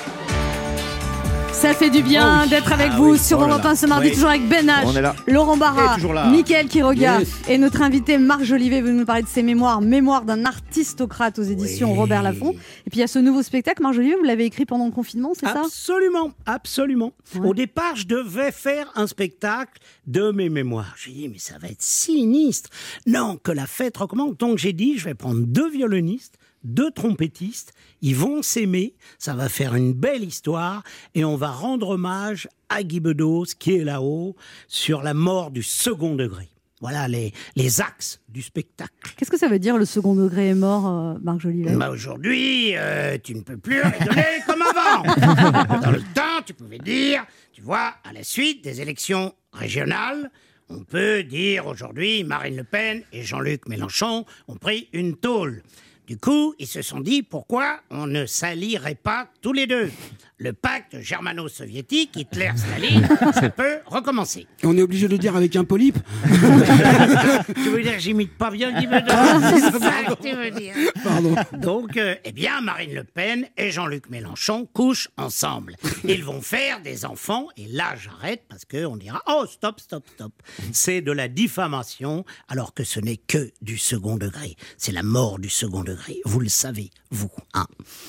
Ça fait du bien Oh oui. d'être avec Ah vous oui. sur Oh là Europe là. 1 ce mardi, Oui. toujours avec Ben H. Laurent Barra. Mickaël Quiroga Yes. et notre invité Marc Jolivet veut nous parler de ses mémoires, Mémoire d'un artistocrate aux éditions Robert Laffont. Et puis il y a ce nouveau spectacle, Marc Jolivet, vous l'avez écrit pendant le confinement, c'est ça? Absolument, absolument. Au départ, je devais faire un spectacle de mes mémoires. J'ai dit, mais ça va être sinistre. Non, que la fête recommande. Donc j'ai dit, je vais prendre deux violonistes, deux trompettistes. Ils vont s'aimer. Ça va faire une belle histoire. Et on va rendre hommage à Guy Bedos, qui est là-haut, sur la mort du second degré. Voilà les, les axes du spectacle. Qu'est-ce que ça veut dire le second degré est mort, euh, Marc Jolivet? Bah aujourd'hui, euh, tu ne peux plus rigoler comme avant. Dans le temps, tu pouvais dire, tu vois, à la suite des élections régionales, on peut dire aujourd'hui Marine Le Pen et Jean-Luc Mélenchon ont pris une tôle. Du coup, ils se sont dit pourquoi on ne s'allierait pas tous les deux? Le pacte germano-soviétique, Hitler-Staline, ça peut recommencer. On est obligé de le dire avec un polype tu veux dire que j'imite pas bien Guy Bedos C'est ça que tu veux dire Pardon. Donc, euh, eh bien, Marine Le Pen et Jean-Luc Mélenchon couchent ensemble. Ils vont faire des enfants, et là, j'arrête parce qu'on dira Oh, stop, stop, stop. C'est de la diffamation, alors que ce n'est que du second degré. C'est la mort du second degré. Vous le savez, vous. Hein.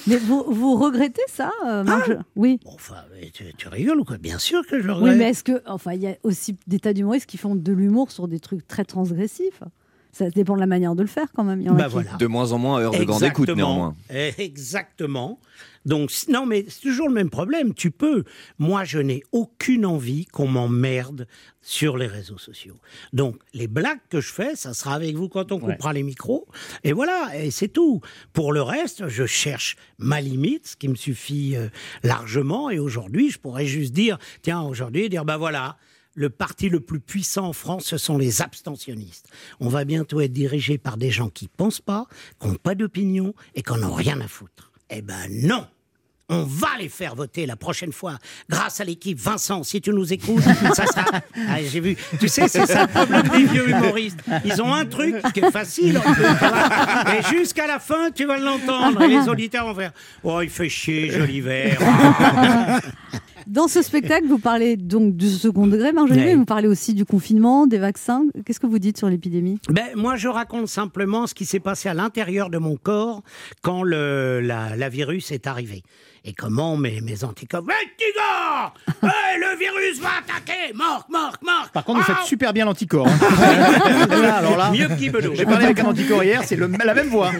Mais vous, vous regrettez ça, euh, Marc Oui. Enfin, mais tu, tu rigoles ou quoi? Bien sûr que je le Oui, mais est-ce que, enfin, il y a aussi des tas d'humoristes qui font de l'humour sur des trucs très transgressifs. Ça dépend de la manière de le faire quand même. Il y en a Bah qui- voilà. De moins en moins à heure de grande écoute, néanmoins. Eh, Exactement. Donc, non, mais c'est toujours le même problème. Tu peux. Moi, je n'ai aucune envie qu'on m'emmerde sur les réseaux sociaux. Donc, les blagues que je fais, ça sera avec vous quand on coupera les micros. Et voilà, et c'est tout. Pour le reste, je cherche ma limite, ce qui me suffit euh, largement. Et aujourd'hui, je pourrais juste dire, tiens, aujourd'hui, dire, bah voilà, le parti le plus puissant en France, ce sont les abstentionnistes. On va bientôt être dirigé par des gens qui pensent pas, qui n'ont pas d'opinion et qui n'en ont rien à foutre. Eh ben non on va les faire voter la prochaine fois, grâce à l'équipe. Vincent, si tu nous écoutes, ça sera. Ah, J'ai vu. Tu sais, c'est ça le problème des vieux humoristes. Ils ont un truc qui est facile, en vois. et jusqu'à la fin, tu vas l'entendre. Et les auditeurs vont faire Oh, il fait chier, Jolivet. Dans ce spectacle, vous parlez donc du second degré, Marc Jolivet, Ouais. vous parlez aussi du confinement, des vaccins. Qu'est-ce que vous dites sur l'épidémie? Ben, moi, je raconte simplement ce qui s'est passé à l'intérieur de mon corps quand le, la, la virus est arrivé. Et comment mes, mes anticorps. Hey, le virus va attaquer Marc, Marc, Marc Par contre, vous faites super bien l'anticorps. hein. Là, alors là, Mieux que. J'ai parlé avec un anticorps hier, c'est le- la même voix.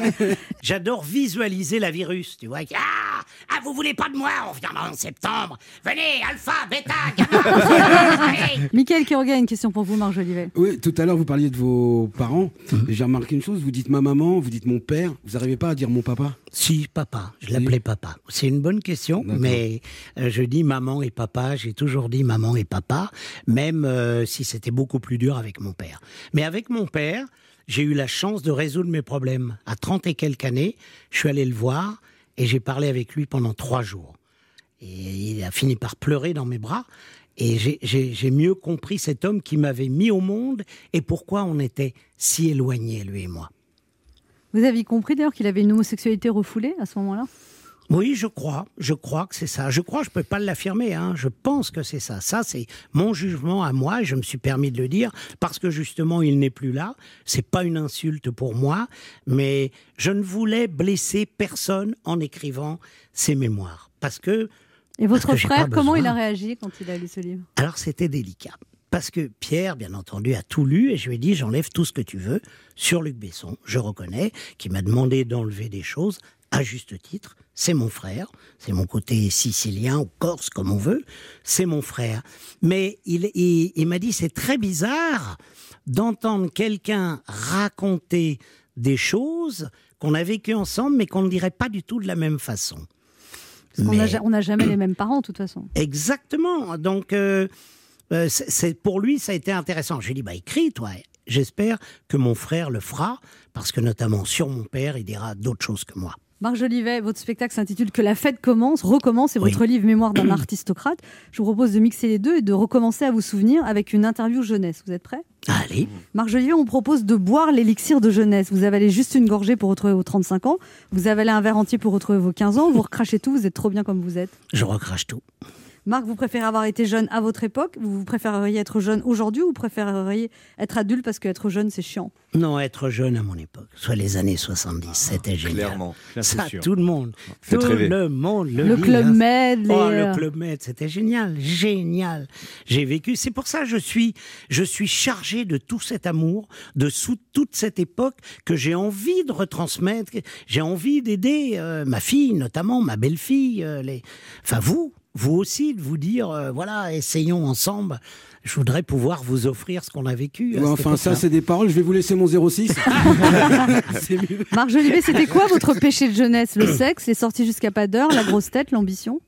J'adore visualiser la virus, tu vois. Ah, ah, vous voulez pas de moi On reviendra en septembre. Venez, alpha, bêta, gamma. Michael Quiroga a une question pour vous, Marc Jolivet. Oui, tout à l'heure, vous parliez de vos parents. Mhm. Et J'ai remarqué une chose, vous dites ma maman, vous dites mon père. Vous n'arrivez pas à dire mon papa? Si, papa. Je l'appelais papa. C'est une bonne question, mais euh, je dis maman et papa. J'ai toujours dit maman et papa, même euh, si c'était beaucoup plus dur avec mon père. Mais avec mon père, j'ai eu la chance de résoudre mes problèmes. À 30 et quelques années, je suis allé le voir et j'ai parlé avec lui pendant trois jours. Et il a fini par pleurer dans mes bras. Et j'ai- mieux compris cet homme qui m'avait mis au monde et pourquoi on était si éloignés, lui et moi. Vous aviez compris d'ailleurs qu'il avait une homosexualité refoulée à ce moment-là? Oui, je crois. Je crois que c'est ça. Je crois, je peux pas l'affirmer. Hein. Je pense que c'est ça. Ça, c'est mon jugement à moi. Je me suis permis de le dire parce que justement, il n'est plus là. C'est pas une insulte pour moi, mais je ne voulais blesser personne en écrivant ces mémoires parce que. Et votre frère, comment il a réagi quand il a lu ce livre? Alors c'était délicat. Parce que Pierre, bien entendu, a tout lu et je lui ai dit j'enlève tout ce que tu veux sur Luc Besson. Je reconnais qu'il m'a demandé d'enlever des choses à juste titre. C'est mon frère, c'est mon côté sicilien ou corse comme on veut. C'est mon frère. Mais il, il, il m'a dit c'est très bizarre d'entendre quelqu'un raconter des choses qu'on a vécues ensemble mais qu'on ne dirait pas du tout de la même façon. Parce Mais- on n'a jamais les mêmes parents, de toute façon. Exactement. Donc, euh, euh, c'est- pour lui, ça a été intéressant. Je lui ai dit, bah écris, toi. J'espère que mon frère le fera, parce que notamment sur mon père, il dira d'autres choses que moi. Marc Jolivet, votre spectacle s'intitule Que la fête commence, recommence, c'est votre livre Mémoire d'un artistocrate. Je vous propose de mixer les deux et de recommencer à vous souvenir avec une interview jeunesse. Vous êtes prêts? Allez. Marc Jolivet, on vous propose de boire l'élixir de jeunesse. Vous avalez juste une gorgée pour retrouver vos 35 ans, vous avalez un verre entier pour retrouver vos 15 ans, vous recrachez tout, vous êtes trop bien comme vous êtes. Je recrache tout. Marc, vous préférez avoir été jeune à votre époque? Vous préféreriez être jeune aujourd'hui ou vous préféreriez être adulte parce qu'être jeune, c'est chiant? Non, être jeune à mon époque, soit les années 70, c'était génial. clairement. Là, Ça, sûr. tout le monde, tout rêver. le monde le Le lit, Club hein. Med, les, Oh, euh, le Club Med, c'était génial, génial. J'ai vécu, c'est pour ça que je suis, je suis chargé de tout cet amour, de sous toute cette époque que j'ai envie de retransmettre. J'ai envie d'aider euh, ma fille, notamment ma belle-fille, euh, les, enfin vous, vous aussi, de vous dire, euh, voilà, essayons ensemble. Je voudrais pouvoir vous offrir ce qu'on a vécu. Ouais, enfin, ça, c'est des paroles. Je vais vous laisser mon 06. c'est mieux. Marc Jolivet, c'était quoi votre péché de jeunesse? Le sexe, les sorties jusqu'à pas d'heure, la grosse tête, l'ambition?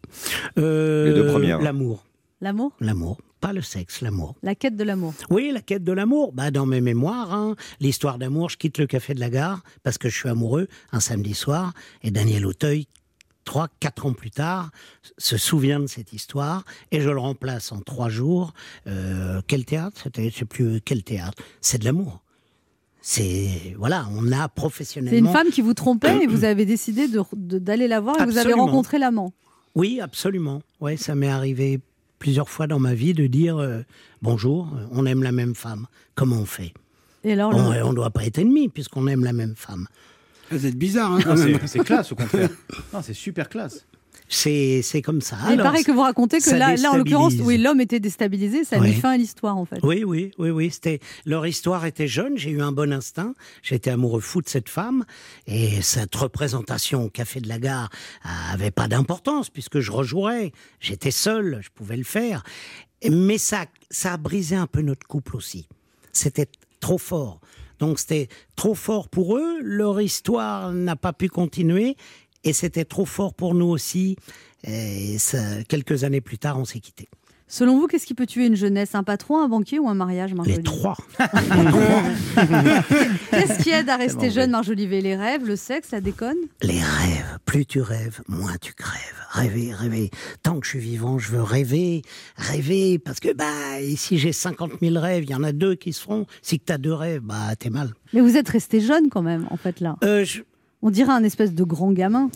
Euh, Les deux premières. L'amour. L'amour? L'amour. Pas le sexe, l'amour. La quête de l'amour. Oui, la quête de l'amour. Bah, dans mes mémoires, hein, l'histoire d'amour, je quitte le café de la gare parce que je suis amoureux un samedi soir et Daniel Auteuil, trois, quatre ans plus tard, se souvient de cette histoire et je le remplace en trois jours. Euh, quel théâtre? C'était, je sais plus quel théâtre? C'est de l'amour. C'est voilà, on a professionnellement. C'est une femme qui vous trompait et vous avez décidé de- de- d'aller la voir et vous avez rencontré l'amant. Oui, absolument. Ouais, ça m'est arrivé plusieurs fois dans ma vie de dire euh, bonjour, euh, on aime la même femme. Comment on fait? Et alors, On le- ne doit pas être ennemis puisqu'on aime la même femme. Vous êtes bizarre, hein, quand Non, même. c'est- classe au contraire. Non, c'est super classe. C'est c'est comme ça. il Alors, paraît que vous racontez que là, là, en l'occurrence, oui, l'homme était déstabilisé, ça a mis fin à l'histoire en fait. Oui, oui, oui, oui. C'était leur histoire était jeune. J'ai eu un bon instinct. J'étais amoureux fou de cette femme et cette représentation au café de la gare avait pas d'importance puisque je rejouerais. J'étais seul, je pouvais le faire. Mais ça, ça a brisé un peu notre couple aussi. C'était trop fort. Donc c'était trop fort pour eux. Leur histoire n'a pas pu continuer et c'était trop fort pour nous aussi. Et quelques années plus tard, on s'est quittés. Selon vous, qu'est-ce qui peut tuer une jeunesse? Un patron, un banquier ou un mariage, Marc Les trois. Qu'est-ce qui aide à rester jeune, Marc Jolivet Les rêves, le sexe, la déconne? Les rêves, plus tu rêves, moins tu crèves. Rêver, rêver. Tant que je suis vivant, je veux rêver, rêver. Parce que, bah, si j'ai 50 000 rêves, il y en a deux qui se feront. Si tu as deux rêves, bah, t'es mal. Mais vous êtes resté jeune quand même, en fait, là. Euh, je- On dirait un espèce de grand gamin.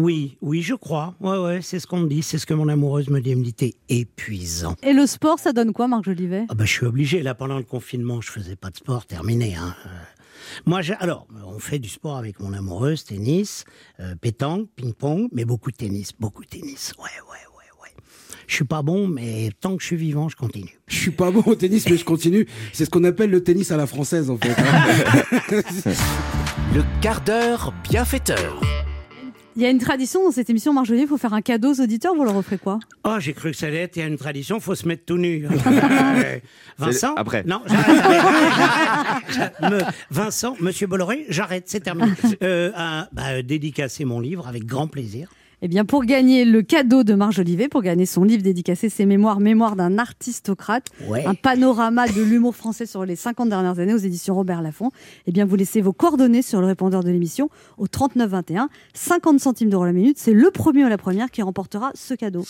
Oui, oui, je crois. Ouais, ouais, c'est ce qu'on me dit. C'est ce que mon amoureuse me dit. Elle me dit, t'es épuisant. Et le sport, ça donne quoi, Marc Jolivet? Ah bah, je suis obligé. Là, pendant le confinement, je faisais pas de sport. Terminé. Hein. Euh, Moi, j'ai- alors, on fait du sport avec mon amoureuse, tennis, euh, pétanque, ping-pong, mais beaucoup de tennis, beaucoup de tennis. Ouais, ouais, ouais, ouais. Je suis pas bon, mais tant que je suis vivant, je continue. Je suis pas bon au tennis, mais je continue. C'est ce qu'on appelle le tennis à la française, en fait. hein. Le quart d'heure bienfaiteur. Il y a une tradition dans cette émission, Marc Jolivet, il faut faire un cadeau aux auditeurs, vous leur offrez quoi? Oh, j'ai cru que ça allait être il y a une tradition, faut se mettre tout nu. Euh, Vincent? après. Non, j'arrête. Me- Vincent, Monsieur Bolloré, j'arrête, c'est terminé. Euh, un- bah, dédicacer mon livre avec grand plaisir. Eh bien, pour gagner le cadeau de Marc Jolivet, pour gagner son livre dédicacé Ses mémoires, mémoire d'un artistocrate, Ouais. un panorama de l'humour français sur les 50 dernières années aux éditions Robert Laffont, eh bien, vous laissez vos coordonnées sur le répondeur de l'émission au 3921, 50 centimes d'euros la minute. C'est le premier ou la première qui remportera ce cadeau.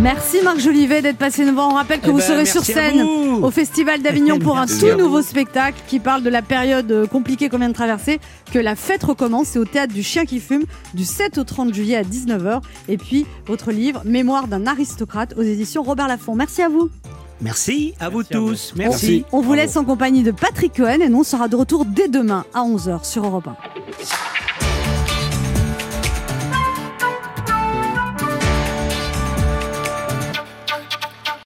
Merci Marc Jolivet d'être passé nous voir. On rappelle que Eh vous ben, serez sur scène au Festival d'Avignon pour un tout nouveau spectacle qui parle de la période euh, compliquée qu'on vient de traverser, que la fête recommence. C'est au théâtre du Chien qui fume du 7 au 30 juillet à 19h. 19h. Et puis, votre livre, Mémoire d'un aristocrate, aux éditions Robert Laffont. Merci à vous. Merci à vous Merci à vous. tous. Merci. On vous laisse en compagnie de Patrick Cohen et nous, on sera de retour dès demain à 11h sur Europe 1.